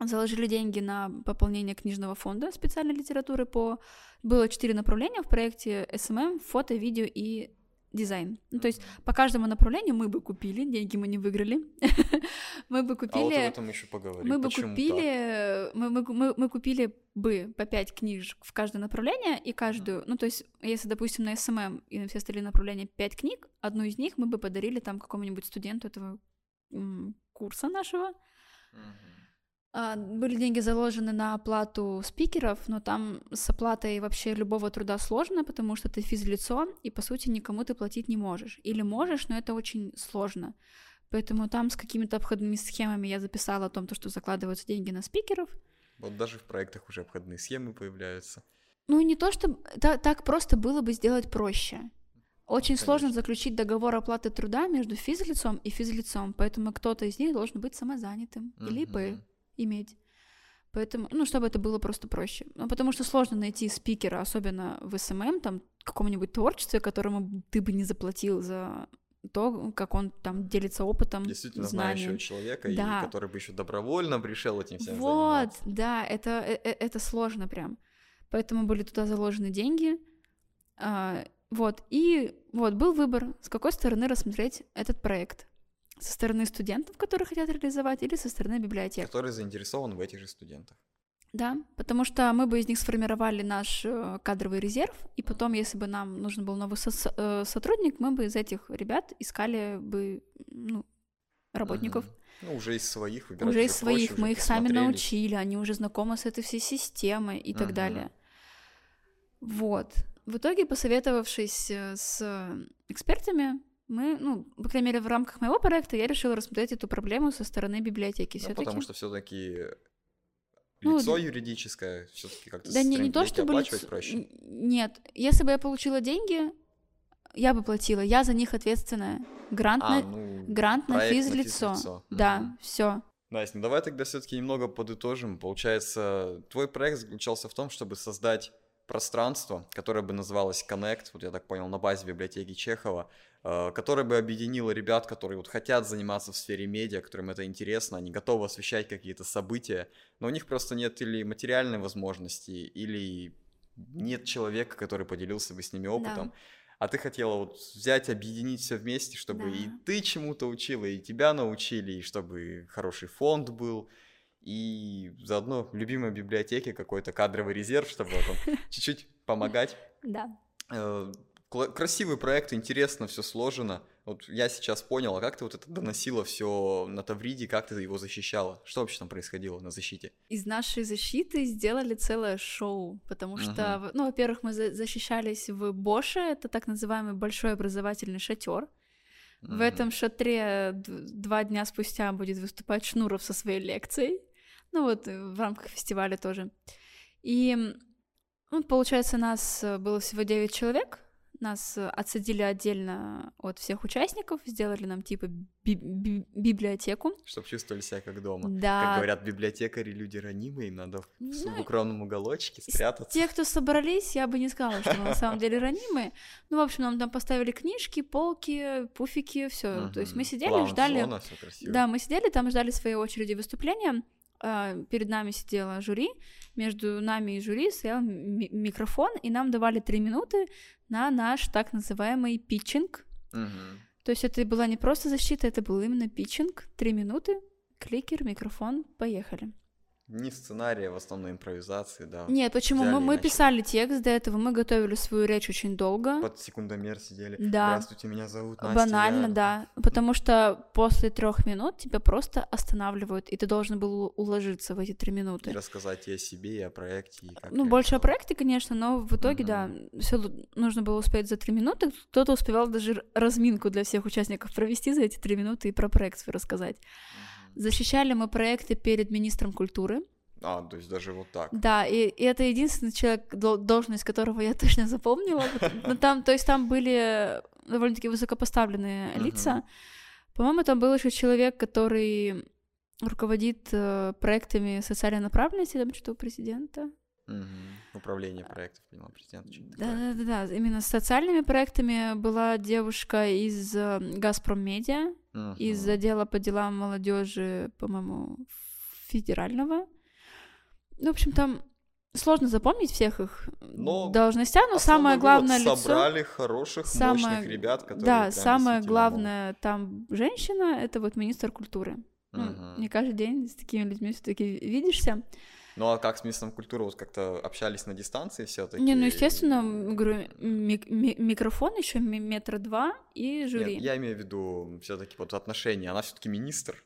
заложили деньги на пополнение книжного фонда специальной литературы по... Было четыре направления в проекте SMM, фото, видео и дизайн. Ну, то есть по каждому направлению мы бы купили, деньги мы не выиграли, (laughs) мы бы А вот об купили... этом еще поговорим. Мы бы Почему купили, мы, мы, мы, мы купили бы по пять книжек в каждое направление, и каждую, ну, то есть, если, допустим, на SMM и на все остальные направления пять книг, одну из них мы бы подарили там какому-нибудь студенту этого м, курса нашего. Мгм. А, Были деньги заложены на оплату спикеров, но там с оплатой вообще любого труда сложно, потому что ты физлицо, и, по сути, никому ты платить не можешь. Или можешь, но это очень сложно. Поэтому там с какими-то обходными схемами я записала о том, то, что закладываются деньги на спикеров. Вот даже в проектах уже обходные схемы появляются. Ну, не то, что та- так просто было бы сделать проще. Очень сложно Конечно. заключить договор оплаты труда между физлицом и физлицом, поэтому кто-то из них должен быть самозанятым или ИП. Иметь. Поэтому, ну, чтобы это было просто проще. Ну, потому что сложно найти спикера, особенно в SMM, там, каком-нибудь творчестве, которому ты бы не заплатил за то, как он там делится опытом, Действительно знанием. знающего человека, и Да. который бы еще добровольно пришел этим всем Вот, заниматься. да, это, э- э- это сложно прям. Поэтому были туда заложены деньги. А, вот, и вот был выбор, с какой стороны рассмотреть этот проект. Со стороны студентов, которые хотят реализовать, или со стороны библиотек. Который заинтересован в этих же студентах. Да, потому что мы бы из них сформировали наш э, кадровый резерв, и потом, если бы нам нужен был новый со- э, сотрудник, мы бы из этих ребят искали бы ну, работников. Мгм. Ну, уже из своих выбирать уже из проще, своих, уже мы их сами научили, они уже знакомы с этой всей системой и так далее. Вот. В итоге, посоветовавшись э, с экспертами, мы, ну, по крайней мере, в рамках моего проекта я решила рассмотреть эту проблему со стороны библиотеки. Ну, Все-таки. потому что все-таки Ну, лицо д- юридическое все-таки как-то Да не, не то, чтобы оплачивать лицо- проще. Нет, если бы я получила деньги, я бы платила. Я за них ответственная. Грант, А, на, ну, грант на физлицо. физлицо. Да, Мгм. все. Настя, ну давай тогда все-таки немного подытожим. Получается, твой проект заключался в том, чтобы создать пространство, которое бы называлось Connect, вот я так понял, на базе библиотеки Чехова, э, которое бы объединило ребят, которые вот хотят заниматься в сфере медиа, которым это интересно, они готовы освещать какие-то события, но у них просто нет или материальной возможности, или нет человека, который поделился бы с ними опытом. А ты хотела вот взять, объединить все вместе, чтобы и Да. ты чему-то учила, и тебя научили, и чтобы хороший фонд был, и заодно в любимой библиотеке какой-то кадровый резерв, чтобы (laughs) чуть-чуть помогать. Да. Красивый проект, интересно, все сложено. Вот я сейчас понял, а как ты вот это доносила все на Тавриде, как ты его защищала? Что вообще там происходило на защите? Из нашей защиты сделали целое шоу, потому что, в- ну, во-первых, мы за- защищались в Боше, это так называемый большой образовательный шатер. В этом шатре два дня спустя будет выступать Шнуров со своей лекцией. Ну вот, э, в рамках фестиваля тоже. И, ну, получается, нас э, было всего 9 человек. Нас э, отсадили отдельно от всех участников, сделали нам типа би- би- библиотеку. Чтобы чувствовали себя как дома. Да, Как говорят библиотекари, люди ранимые, им надо в Ну, в укромном уголочке спрятаться. Те, кто собрались, я бы не сказала, что на самом деле ранимые. Ну, в общем, нам там поставили книжки, полки, пуфики, все. То есть мы сидели, ждали. Да, мы сидели там, ждали своей очереди выступления. А, Перед нами сидела жюри, между нами и жюри стоял ми- микрофон, и нам давали три минуты на наш так называемый питчинг. Мгм. То есть это была не просто защита, это был именно питчинг. Три минуты, кликер, микрофон, поехали. Не сценария, в основном импровизации, да. Нет, почему? взяли Мы, и мы писали текст до этого, мы готовили свою речь очень долго. Под секундомер сидели. Да. Здравствуйте, меня зовут Настя. Банально, я- да. Потому что после трех минут тебя просто останавливают, и ты должен был уложиться в эти три И минуты. рассказать и о себе, и о проекте. И как Ну, больше о проекте, конечно, но в итоге, да, все нужно было успеть за три минуты. Кто-то успевал даже разминку для всех участников провести за эти три минуты и про проект свой рассказать. Защищали мы проекты перед министром культуры. А, то есть даже вот так. Да, и, и это единственный человек, должность которого я (laughs) точно запомнила. Ну, там, то есть там были довольно-таки высокопоставленные лица. По-моему, там был еще человек, который руководит э, проектами социальной направленности, там что у президента. Угу. Управление проектов, поняла, президент. Да, да, да, да. Именно с социальными проектами была девушка из э, Газпром Медиа, угу. из отдела по делам молодежи, по-моему, федерального. Ну, в общем, там сложно запомнить всех их но должностей, но самое главное лицо... собрали хороших, самое... мощных ребят, которые Да, самое главное могут. там женщина, это вот министр культуры. Угу. Ну, не каждый день с такими людьми все-таки видишься. Ну а как с министром культуры вот как-то общались на дистанции все-таки? Не, ну естественно, говорю, ми- ми- микрофон еще метра два и жюри. Нет, я имею в виду все-таки вот отношения. Она все-таки министр.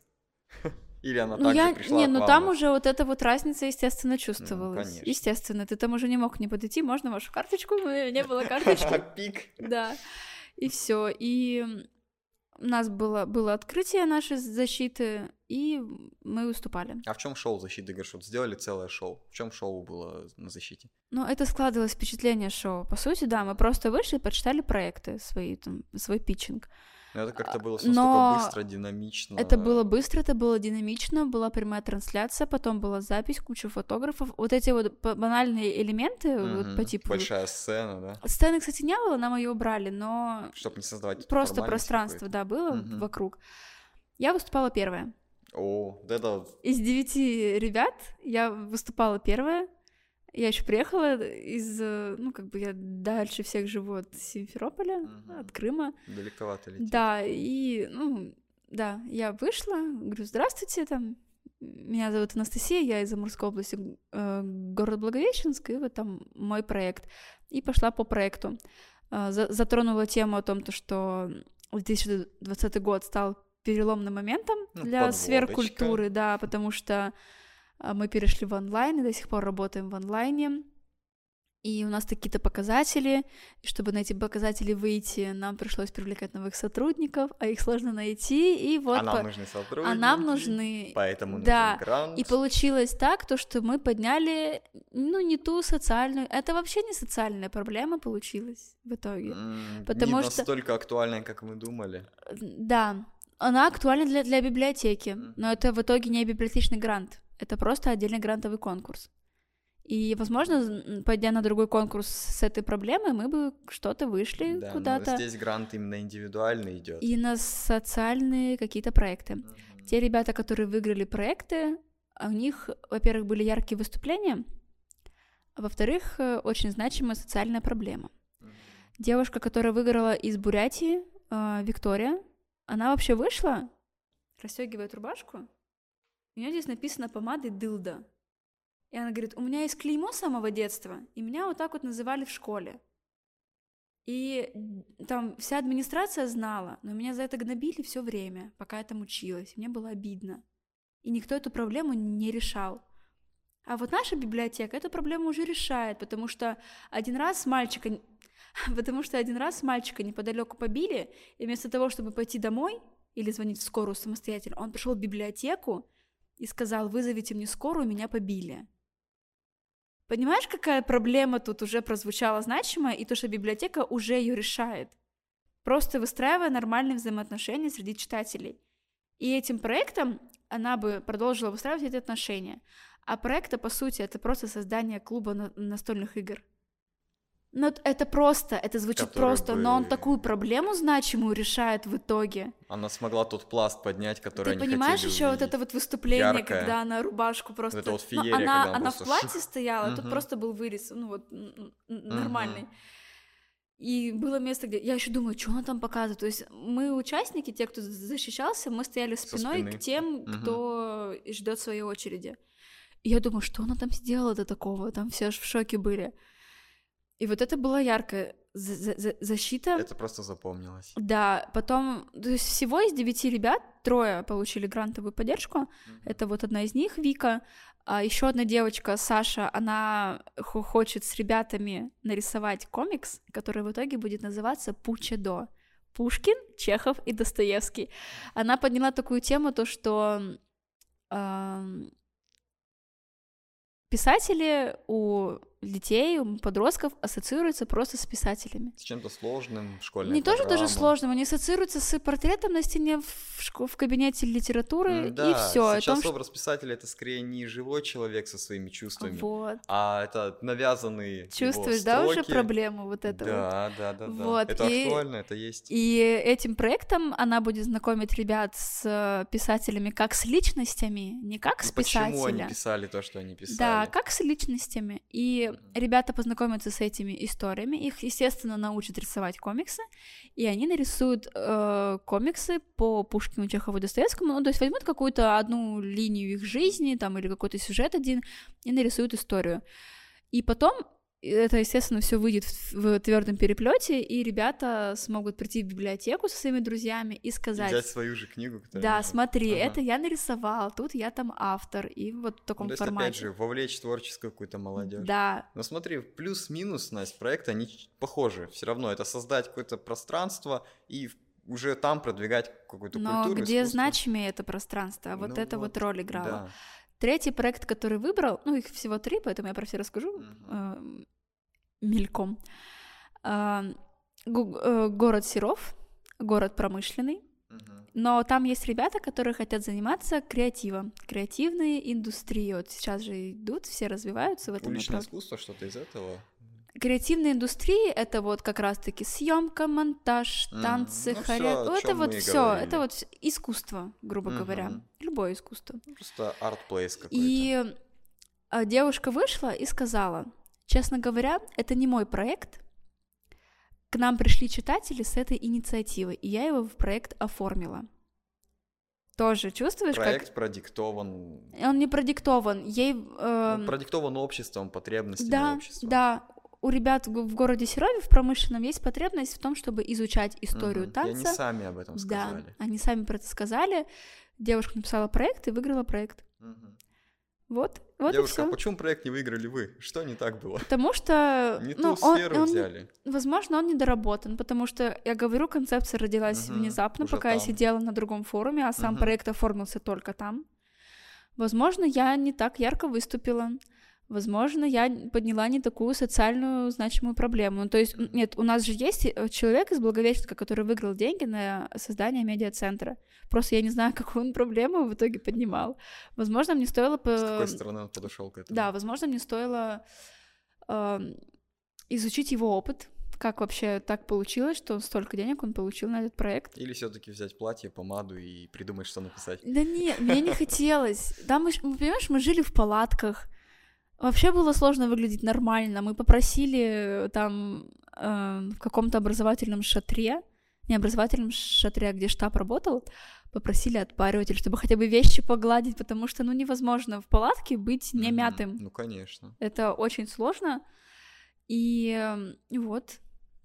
(laughs) Или она ну, также я... пришла Не, ну там уже вот эта вот разница, естественно, чувствовалась. Ну, естественно, ты там уже не мог не подойти, можно вашу карточку? Не было (laughs) карточки. Пик. Да. И все. И у нас было, было открытие нашей защиты, и мы выступали. А в чем шоу защиты? Вот сделали целое шоу. В чем шоу было на защите? Ну, это складывалось впечатление шоу. По сути, да, мы просто вышли, почитали проекты свои, там, свой питчинг. Но это как-то было все Но быстро, динамично. Это было быстро, это было динамично, была прямая трансляция, потом была запись, куча фотографов. Вот эти вот банальные элементы mm вот по типу... Большая сцена, да? Сцены, кстати, не было, нам ее убрали, но... Чтобы не создавать Просто пространство, да, было mm вокруг. Я выступала первая. О, это... Из девяти ребят я выступала первая. Я еще приехала из, э, ну, как бы я дальше всех живу от Симферополя, угу. от Крыма. Далековато лететь. Да, и, ну, да, я вышла, говорю, здравствуйте, там, меня зовут Анастасия, я из Амурской области, э, город Благовещенск, и вот там мой проект. И пошла по проекту. Э, за, затронула тему о том, то, что 2020 год стал переломным моментом ну, для сфер культуры, да, потому что мы перешли в онлайн и до сих пор работаем в онлайне. И у нас какие-то показатели, и чтобы на эти показатели выйти, нам пришлось привлекать новых сотрудников, а их сложно найти, и вот... А нам по... нужны сотрудники. А нам нужны... Поэтому да. нужен грант. И получилось так, то, что мы подняли, ну, не ту социальную... Это вообще не социальная проблема получилась в итоге. Mm, потому не что... настолько актуальная, как мы думали. Да, она актуальна для, для библиотеки, mm. но это в итоге не библиотечный грант. Это просто отдельный грантовый конкурс. И, возможно, пойдя на другой конкурс с этой проблемой, мы бы что-то вышли да, куда-то. Но здесь грант именно индивидуальный идет. И на социальные какие-то проекты. Mm-hmm. Те ребята, которые выиграли проекты, у них, во-первых, были яркие выступления, а во-вторых, э, очень значимая социальная проблема. Mm-hmm. Девушка, которая выиграла из Бурятии, э, Виктория, она вообще вышла, расстегивает рубашку, у нее здесь написано помадой дылда. И она говорит, у меня есть клеймо с самого детства, и меня вот так вот называли в школе. И там вся администрация знала, но меня за это гнобили все время, пока я там училась. Мне было обидно. И никто эту проблему не решал. А вот наша библиотека эту проблему уже решает, потому что один раз мальчика, (laughs) потому что один раз мальчика неподалеку побили, и вместо того, чтобы пойти домой или звонить в скорую самостоятельно, он пришел в библиотеку и сказал, вызовите мне скорую, меня побили. Понимаешь, какая проблема тут уже прозвучала значимая, и то, что библиотека уже ее решает, просто выстраивая нормальные взаимоотношения среди читателей. И этим проектом она бы продолжила выстраивать эти отношения. А проекта, по сути, это просто создание клуба настольных игр – ну, это просто, это звучит Который просто, бы... но он такую проблему значимую решает в итоге. Она смогла тот пласт поднять, который Ты они понимаешь еще вот это вот выступление, Яркое. когда она рубашку просто... Вот это вот ну, феерия, она, она, она в платье стояла, тут просто был вырез, ну вот, нормальный. И было место, где я еще думаю, что она там показывает. То есть мы участники, те, кто защищался, мы стояли спиной к тем, кто ждет своей очереди. И я думаю, что она там сделала до такого? Там все аж в шоке были. И вот это была яркая защита. Это просто запомнилось. Да, потом, то есть всего из девяти ребят трое получили грантовую поддержку. Mm-hmm. Это вот одна из них, Вика. А еще одна девочка, Саша, она хочет с ребятами нарисовать комикс, который в итоге будет называться Пучедо. Пушкин, Чехов и Достоевский. Она подняла такую тему, то что э, писатели у детей, у подростков ассоциируются просто с писателями. С чем-то сложным, школьной Не тоже даже сложным, они ассоциируются с портретом на стене в, шко- в кабинете литературы, М, и Да, все. сейчас образ писателя это скорее не живой человек со своими чувствами, Вот. а это навязанные его Чувствуешь, да, уже проблему вот этого? Да, да, да, да. Вот, Это и- актуально, это есть. И этим проектом она будет знакомить ребят с э, писателями как с личностями, не как с Ну, Почему писателя. они писали то, что они писали? Да, как с личностями. И Ребята познакомятся с этими историями. Их, естественно, научат рисовать комиксы. И они нарисуют э, комиксы по Пушкину, Чехову, Достоевскому. Ну, то есть возьмут какую-то одну линию их жизни там, или какой-то сюжет один и нарисуют историю. И потом это, естественно, все выйдет в, твердом переплете, и ребята смогут прийти в библиотеку со своими друзьями и сказать. взять свою же книгу, Да, лежит. смотри, Ага. это я нарисовал, тут я там автор, и вот в таком Ну, То есть, формате. опять же, вовлечь творческую какую-то молодежь. Да, Но смотри, плюс-минус, Настя, проекты, они похожи. Все равно это создать какое-то пространство и в- уже там продвигать какую-то но культуру, где искусство. значимее это пространство, а вот Ну это вот, вот, роль играло. Да. Третий проект, который выбрал, ну их всего три, поэтому я про все расскажу э, мельком. Гу- э, город Серов, город промышленный, Мгм. но там есть ребята, которые хотят заниматься креативом, креативные индустрии. Вот сейчас же идут, все развиваются в этом Уличное направлении. искусство, что-то из этого. Креативные индустрии это вот как раз-таки съемка, монтаж, танцы, Ну, хоря... всё, это вот все, это вот искусство, грубо говоря, Мгм. любое искусство. Просто арт-плейс какой-то. И а, девушка вышла и сказала, честно говоря, это не мой проект. К нам пришли читатели с этой инициативой, и я его в проект оформила. Тоже чувствуешь, Проект продиктован, как он не продиктован, ей ну, эм, продиктован обществом, потребностями Да, общества. да. У ребят в городе Серове в промышленном есть потребность в том, чтобы изучать историю. И танца. они сами об этом да, сказали. они сами про это сказали. Девушка написала проект и выиграла проект. Мгм. Вот, вот Девушка, и а все. почему проект не выиграли вы? Что не так было? Потому что, (laughs) Не ну, ту он- сферу он взяли. возможно, он недоработан, потому что, я говорю, концепция родилась Мгм, внезапно, пока я там. сидела на другом форуме, а сам Мгм. проект оформился только там. Возможно, я не так ярко выступила. Возможно, я подняла не такую социальную значимую проблему. Ну, то есть, нет, у нас же есть э, человек из Благовещенска, который выиграл деньги на создание медиацентра. Просто я не знаю, (laughs) какую он проблему в итоге поднимал. Возможно, мне стоило... С по- какой стороны он подошел к этому? Да, возможно, мне стоило эм, изучить его опыт, как вообще так получилось, что столько денег он получил на этот проект. Или все-таки взять платье, помаду и придумать, что написать. Да нет, мне не (laughs) хотелось. Да, мы, понимаешь, мы жили в палатках. Вообще было сложно выглядеть нормально. Мы попросили э, там э, в каком-то образовательном шатре, не образовательном шатре, а где штаб работал, попросили отпариватель, чтобы хотя бы вещи погладить, потому что, ну, невозможно в палатке быть не Мгм. мятым. Ну, конечно. Это очень сложно. И эм, вот,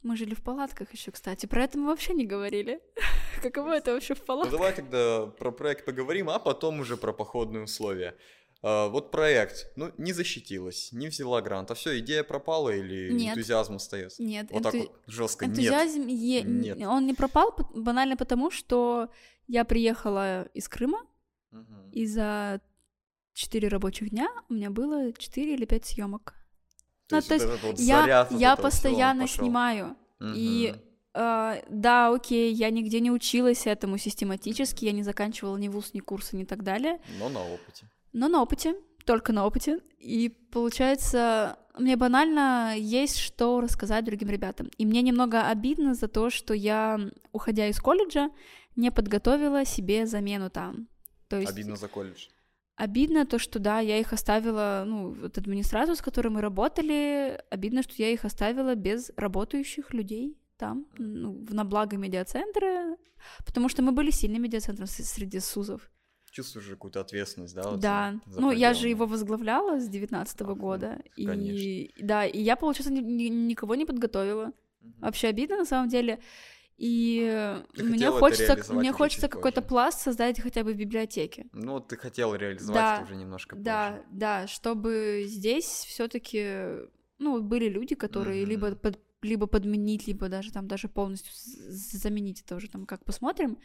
мы жили в палатках еще, кстати. Про это мы вообще не говорили. (laughs) Каково это вообще в Ну, палатках? давай тогда про проект поговорим, а потом уже про походные условия. А, вот проект, ну, не защитилась, не взяла грант, а все, идея пропала или Нет. энтузиазм остается? Нет, Вот так энту- вот жестко нет. энтузиазм е- Нет. он не пропал банально потому, что я приехала из Крыма, Мгм. и за 4 рабочих дня у меня было 4 или 5 съемок. То ну, есть то есть вот Я, я постоянно снимаю. и- Мгм. Э, да, окей, я нигде не училась этому систематически, я не заканчивала ни вуз, ни курсы, ни так далее. Но на опыте. Но на опыте, только на опыте. И получается, мне банально есть что рассказать другим ребятам. И мне немного обидно за то, что я, уходя из колледжа, не подготовила себе замену там. То есть Обидно за колледж. обидно то, что да, я их оставила, ну, вот администрацию, с которой мы работали, обидно, что я их оставила без работающих людей там, ну, на благо медиацентра, потому что мы были сильным медиацентром среди СУЗов. Чувствуешь же какую-то ответственность, да? вот Да, за- за ну я же его возглавляла с девятнадцатого Ах, ну, года, и конечно. да, и я, получается, ни- ни- никого не подготовила. Мгм. Вообще обидно на самом деле. И Ты мне хочется, мне хочется какой-то пласт создать хотя бы в библиотеке. Ну, ты хотел реализовать Да, это уже немножко Да, позже. да, чтобы здесь все-таки, ну, были люди, которые Мгм. либо под- либо подменить, либо даже там даже полностью заменить это уже там как посмотрим.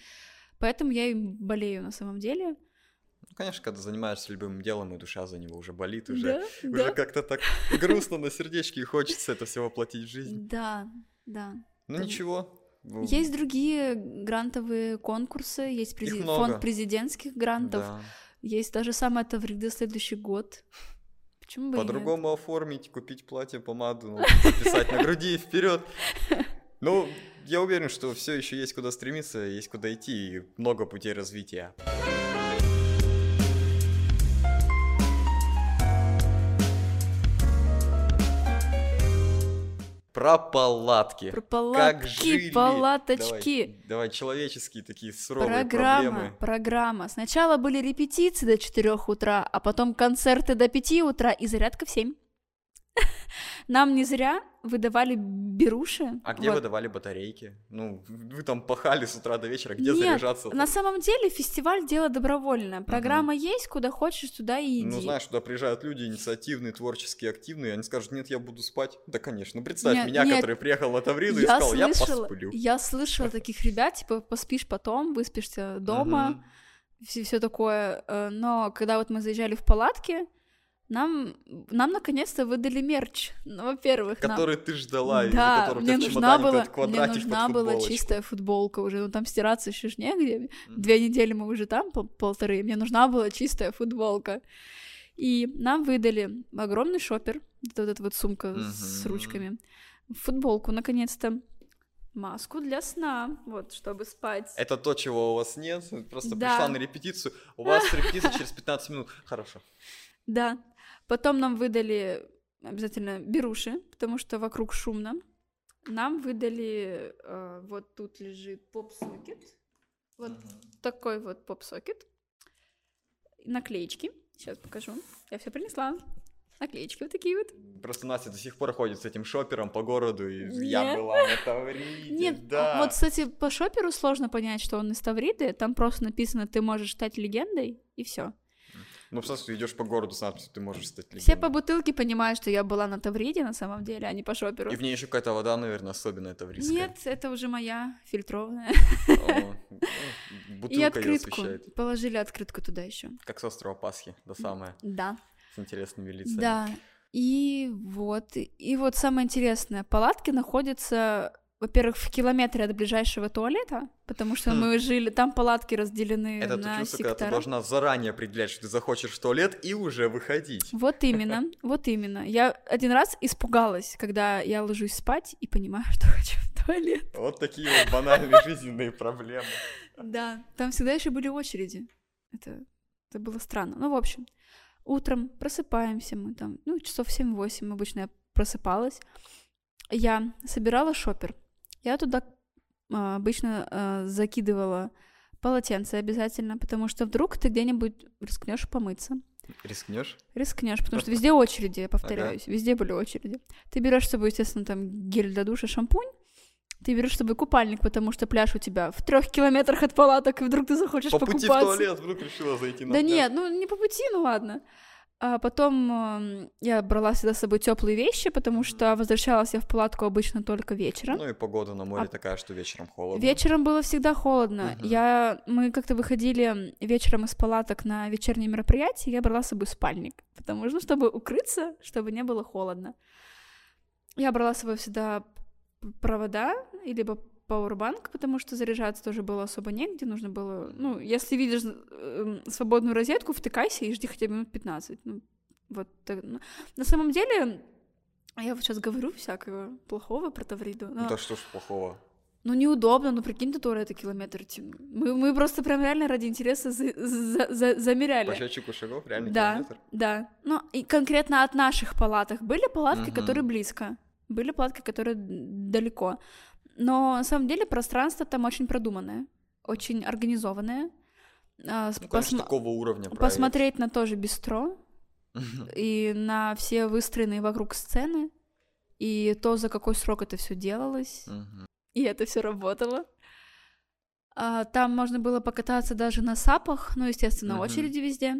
Поэтому я и болею на самом деле. Ну, конечно, когда занимаешься любым делом, и душа за него уже болит, уже, Да, уже да. как-то так грустно на сердечке, и хочется это все воплотить в жизнь. Да, да. Ну Там ничего. Есть другие грантовые конкурсы, есть прези- фонд президентских грантов, да. есть даже самая Таврида следующий год. Почему бы и? По-другому оформить, купить платье, помаду, ну, (laughs) записать на груди вперед. Ну, я уверен, что все еще есть куда стремиться, есть куда идти, и много путей развития. Про палатки. Про Как палатки, жили? палаточки. Давай, давай, человеческие такие суровые Программа, проблемы. программа. Сначала были репетиции до 4 утра, а потом концерты до 5 утра и зарядка в 7. Нам не зря выдавали беруши. А где Вот. вы давали батарейки? Ну, вы там пахали с утра до вечера, где Нет, заряжаться? На самом деле фестиваль дело добровольное. Программа есть, куда хочешь, туда и иди. Ну, знаешь, туда приезжают люди инициативные, творческие, активные, они скажут, нет, я буду спать. Да, конечно. Ну, представь Нет, меня, нет. который приехал на Тавриду и я сказал, я слышала, посплю. я слышала таких ребят, типа, поспишь потом, выспишься дома, Мгм. все, все такое. Э, Но когда вот мы заезжали в палатки, нам, нам наконец-то выдали мерч. Ну, во-первых, нам- Который ты ждала, да, у мне нужна была, мне нужна была чистая футболка уже, ну там стираться еще ж негде. Мгм. Две недели мы уже там, пол- полторы, мне нужна была чистая футболка. И нам выдали огромный шопер, вот эта вот сумка с Мгм. ручками, футболку, наконец-то, маску для сна, вот, чтобы спать. Это то, чего у вас нет. Просто Да. пришла на репетицию. У вас репетиция через 15 минут. Хорошо. Да. Потом нам выдали обязательно беруши, потому что вокруг шумно. Нам выдали, э, вот тут лежит поп-сокет. Вот такой вот поп-сокет. Наклеечки. Сейчас покажу. Я все принесла. Наклеечки вот такие вот. Просто Настя до сих пор ходит с этим шопером по городу, и я Нет. была на Тавриде, Нет, да. вот, кстати, по шоперу сложно понять, что он из Тавриды. Там просто написано, ты можешь стать легендой, и все. Ну, просто идешь по городу с надписью, ты можешь стать Все легендой. по бутылке понимают, что я была на Тавриде на самом деле, а не по шоперу. И в ней еще какая-то вода, наверное, особенная таврийская. Нет, это уже моя фильтрованная. О, (laughs) ну, И Бутылка ее открытку. Положили открытку туда еще. Как с острова Пасхи, да самое, Да. с интересными лицами. Да. И вот, и вот самое интересное, палатки находятся, во-первых, в километре от ближайшего туалета, потому что Хм. мы жили, там палатки разделены Это то на чувство, когда ты сектора. должна заранее определять, что ты захочешь в туалет и уже выходить. Вот именно, (laughs) вот именно. Я один раз испугалась, когда я ложусь спать и понимаю, (laughs) что хочу в туалет. Вот такие вот банальные жизненные проблемы. (laughs) Да, там всегда еще были очереди. Это, это было странно. Ну, в общем, утром просыпаемся мы там, ну, часов 7-8 обычно я просыпалась. Я собирала шопер. Я туда а, обычно а, закидывала полотенце обязательно, потому что вдруг ты где-нибудь рискнешь помыться. Рискнешь? Рискнешь, потому что (laughs) везде очереди, я повторяюсь, везде были очереди. Ты берешь с собой, естественно, там гель для душа, шампунь, ты берешь с собой купальник, потому что пляж у тебя в трех километрах от палаток, и вдруг ты захочешь По пути в покупаться. туалет вдруг решила зайти на Да пляж. нет, ну не по пути, ну ладно. А потом я брала всегда с собой теплые вещи, потому что возвращалась я в палатку обычно только вечером. Ну и погода на море А такая, что вечером холодно. Вечером было всегда холодно. Мгм. Я, мы как-то выходили вечером из палаток на вечернее мероприятие, я брала с собой спальник, потому что, ну, чтобы укрыться, чтобы не было холодно. Я брала с собой всегда провода, либо пауэрбанк, потому что заряжаться тоже было особо негде, нужно было, ну, если видишь эм, свободную розетку, втыкайся и жди хотя бы минут 15. Ну, вот так, ну. На самом деле, я вот сейчас говорю всякого плохого про Тавриду, но... Да что ж плохого. Ну, неудобно, ну, прикинь, ты туалет это километр идти. Мы, мы просто прям реально ради интереса за- за- за- замеряли. По счетчику шагов реально Да, километр? да. Ну, и конкретно от наших палаток. Были палатки, Мгм. которые близко, были палатки, которые далеко. Но на самом деле пространство там очень продуманное, очень организованное. Ну, конечно, посма- такого уровня проект. посмотреть на тоже бистро и на все выстроенные вокруг сцены, и то, за какой срок это все делалось и это все работало. А, Там можно было покататься даже на сапах, ну, естественно, очереди везде.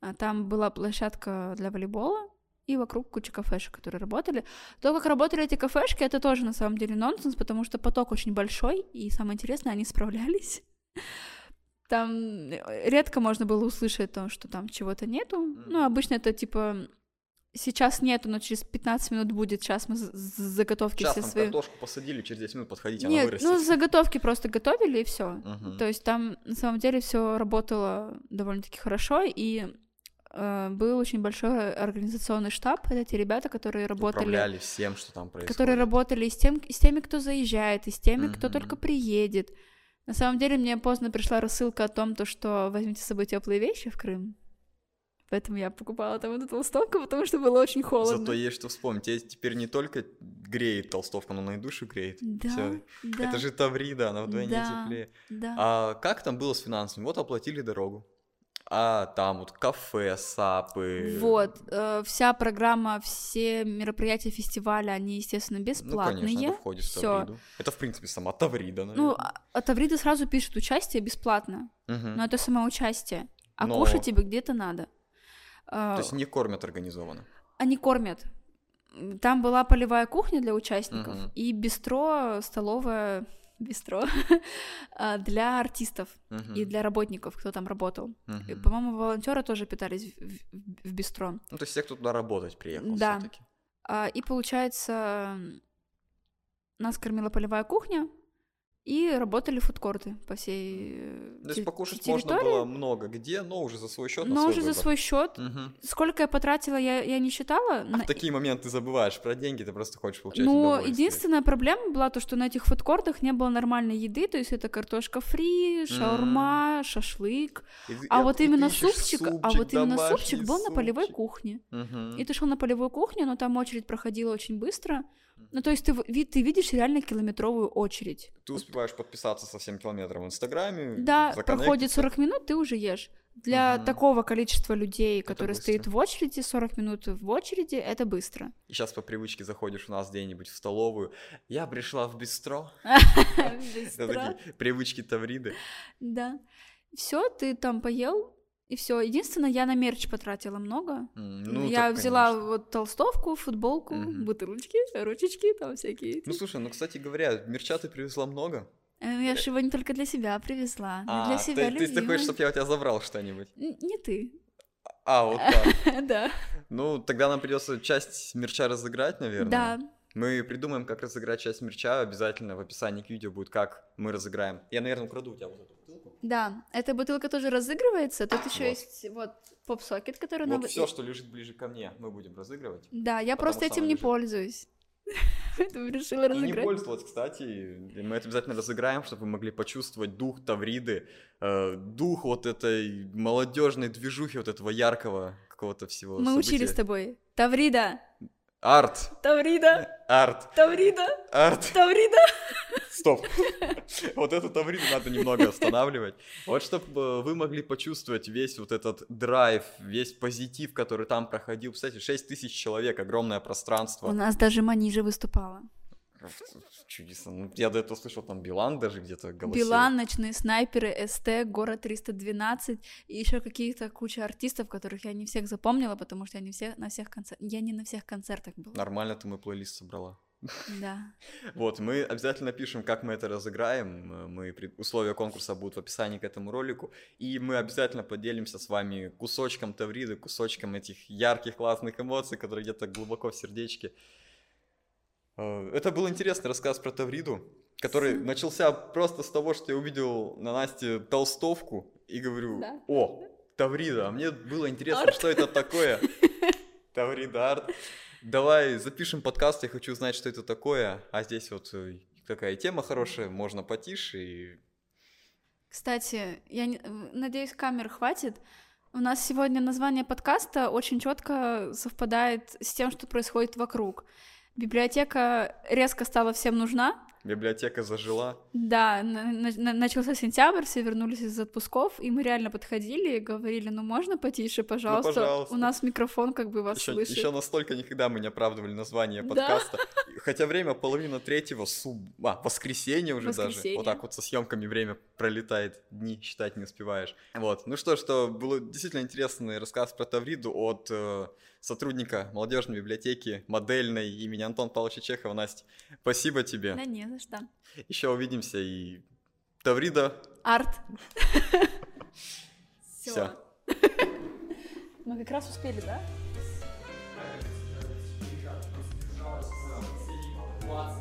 А Там была площадка для волейбола, и вокруг куча кафешек, которые работали. То, как работали эти кафешки, это тоже на самом деле нонсенс, потому что поток очень большой, и самое интересное, они справлялись. (laughs) Там э, редко можно было услышать то, что там чего-то нету. Ну, обычно это типа сейчас нету, но через 15 минут будет. Сейчас мы заготовки сейчас все свои. картошку посадили, через 10 минут подходите, Нет, она вырастет. ну заготовки просто готовили и все. Мгм. То есть там на самом деле все работало довольно-таки хорошо и э, был очень большой организационный штаб. Это те ребята, которые работали, Управляли всем, что там происходит. которые работали и с, тем, и с теми, кто заезжает, и с теми, кто Мгм. только приедет. На самом деле мне поздно пришла рассылка о том, то, что возьмите с собой теплые вещи в Крым. Поэтому я покупала там эту толстовку, потому что было очень холодно. Зато есть что вспомнить. Тебе теперь не только греет толстовка, но и душу греет. Да, Всё. да, Это же Таврида, она вдвойне Да. теплее. да. А как там было с финансами? Вот оплатили дорогу. А там вот кафе, сапы. Вот, э, вся программа, все мероприятия фестиваля, они, естественно, Ну, бесплатные. конечно, это входит в. Тавриду. Это, в принципе, сама Таврида, наверное. Ну, а- от Аврида сразу пишут участие бесплатно, Мгм. но это самоучастие. А Но- кушать тебе где-то надо. А, То есть не кормят организованно. Они кормят. Там была полевая кухня для участников Мгм. и бистро, столовая бистро (laughs) а, для артистов Мгм. и для работников, кто там работал. Мгм. По-моему, волонтеры тоже питались в, в- в бистро. Ну, то есть те, кто туда работать приехал Да. всё-таки. А, И получается, нас кормила полевая кухня, и работали фудкорты по всей э, То есть покушать территории. можно было много где, но уже за свой счет. но уже за свой счет. Мгм. Сколько я потратила, я, я не считала. А На- в такие моменты ты забываешь про деньги, ты просто хочешь получать удовольствие. единственная проблема была то, что на этих фудкортах не было нормальной еды, то есть это картошка фри, шаурма, шашлык. И А и- вот и именно ищешь супчик, а супчик, вот именно супчик был на полевой супчик. кухне. Мгм. И ты шел на полевую кухню, но там очередь проходила очень быстро. Ну, то есть ты, ты видишь реально километровую очередь. Ты успеваешь подписаться со всем километром в Инстаграме. Да, проходит законнектиться. 40 минут, ты уже ешь. Для Мгм. такого количества людей, которые быстро. стоят в очереди, 40 минут в очереди, это быстро. И сейчас по привычке заходишь у нас где-нибудь в столовую. Я пришла в бистро. (laughs) (laughs) Привычки Тавриды. Да. Все, ты там поел, и все. Единственное, я на мерч потратила много. Ну, я так, взяла конечно. вот толстовку, футболку, Мгм. бутылочки, ручечки, там всякие. эти. Ну, слушай, ну, кстати говоря, мерча ты привезла много. Э, Я же его не только для себя привезла, А, для себя ты, ты, хочешь, чтобы я у тебя забрал что-нибудь? Не ты. А, вот так. (laughs) Да. Ну, тогда нам придется часть мерча разыграть, наверное. Да. Мы придумаем, как разыграть часть мерча. Обязательно в описании к видео будет, как мы разыграем. Я, наверное, украду у тебя вот эту. Да, эта бутылка тоже разыгрывается. Тут еще Вот. есть вот поп-сокет, который нам... Вот все, что лежит ближе ко мне, мы будем разыгрывать. Да, я просто этим не лежит. пользуюсь. (laughs) Поэтому решила И не разыграть. пользовалась, кстати. Мы это обязательно разыграем, чтобы вы могли почувствовать дух Тавриды, э, дух вот этой молодежной движухи, вот этого яркого какого-то всего Мы учили с тобой. Таврида! Арт, Таврида! арт, Таврида! арт. Таврида! Стоп. (laughs) Вот эту Тавриду надо немного останавливать. Вот чтобы вы могли почувствовать весь вот этот драйв, весь позитив, который там проходил. Кстати, 6 тысяч человек, огромное У пространство. нас даже Манижа выступала. Чудесно. Ну, Я до этого слышал, там Билан даже где-то голосил. Билан, Ночные снайперы, СТ, Город 312 и еще какие-то куча артистов, которых я не всех запомнила, потому что я не все, на всех концертах... Я не на всех концертах была. Нормально ты мой плейлист собрала. Да. (laughs) Вот, мы обязательно пишем, как мы это разыграем. Мы, условия конкурса будут в описании к этому ролику. И мы обязательно поделимся с вами кусочком Тавриды, кусочком этих ярких, классных эмоций, которые где-то глубоко в сердечке. Э, Это был интересный рассказ про Тавриду, который начался просто с того, что я увидел на Насте толстовку и говорю, Да. о, Таврида, а мне было интересно, Арт. что это такое. (laughs) Таврида арт. Давай запишем подкаст, я хочу узнать, что это такое. А здесь вот э, такая тема хорошая, можно потише. И... Кстати, я не- э, надеюсь, камер хватит. У нас сегодня название подкаста очень четко совпадает с тем, что происходит вокруг. Библиотека резко стала всем нужна. Библиотека зажила. Да, на- на- начался сентябрь, все вернулись из отпусков, и мы реально подходили и говорили, ну можно потише, пожалуйста? пожалуйста. У нас микрофон как бы вас Еще, слышит. еще настолько никогда мы не оправдывали название Да. подкаста. Хотя время половина третьего, суб... а, воскресенье уже даже. Воскресенье. Вот так вот со съемками время пролетает, дни считать не успеваешь. Вот. Ну что, что было действительно интересный рассказ про Тавриду от э, сотрудника молодежной библиотеки, модельной имени Антон Павловича Чехова. Настя, спасибо тебе. Да не за что. Еще увидимся и Таврида. Арт. (laughs) Все. (laughs) Мы как раз успели, да? Класс,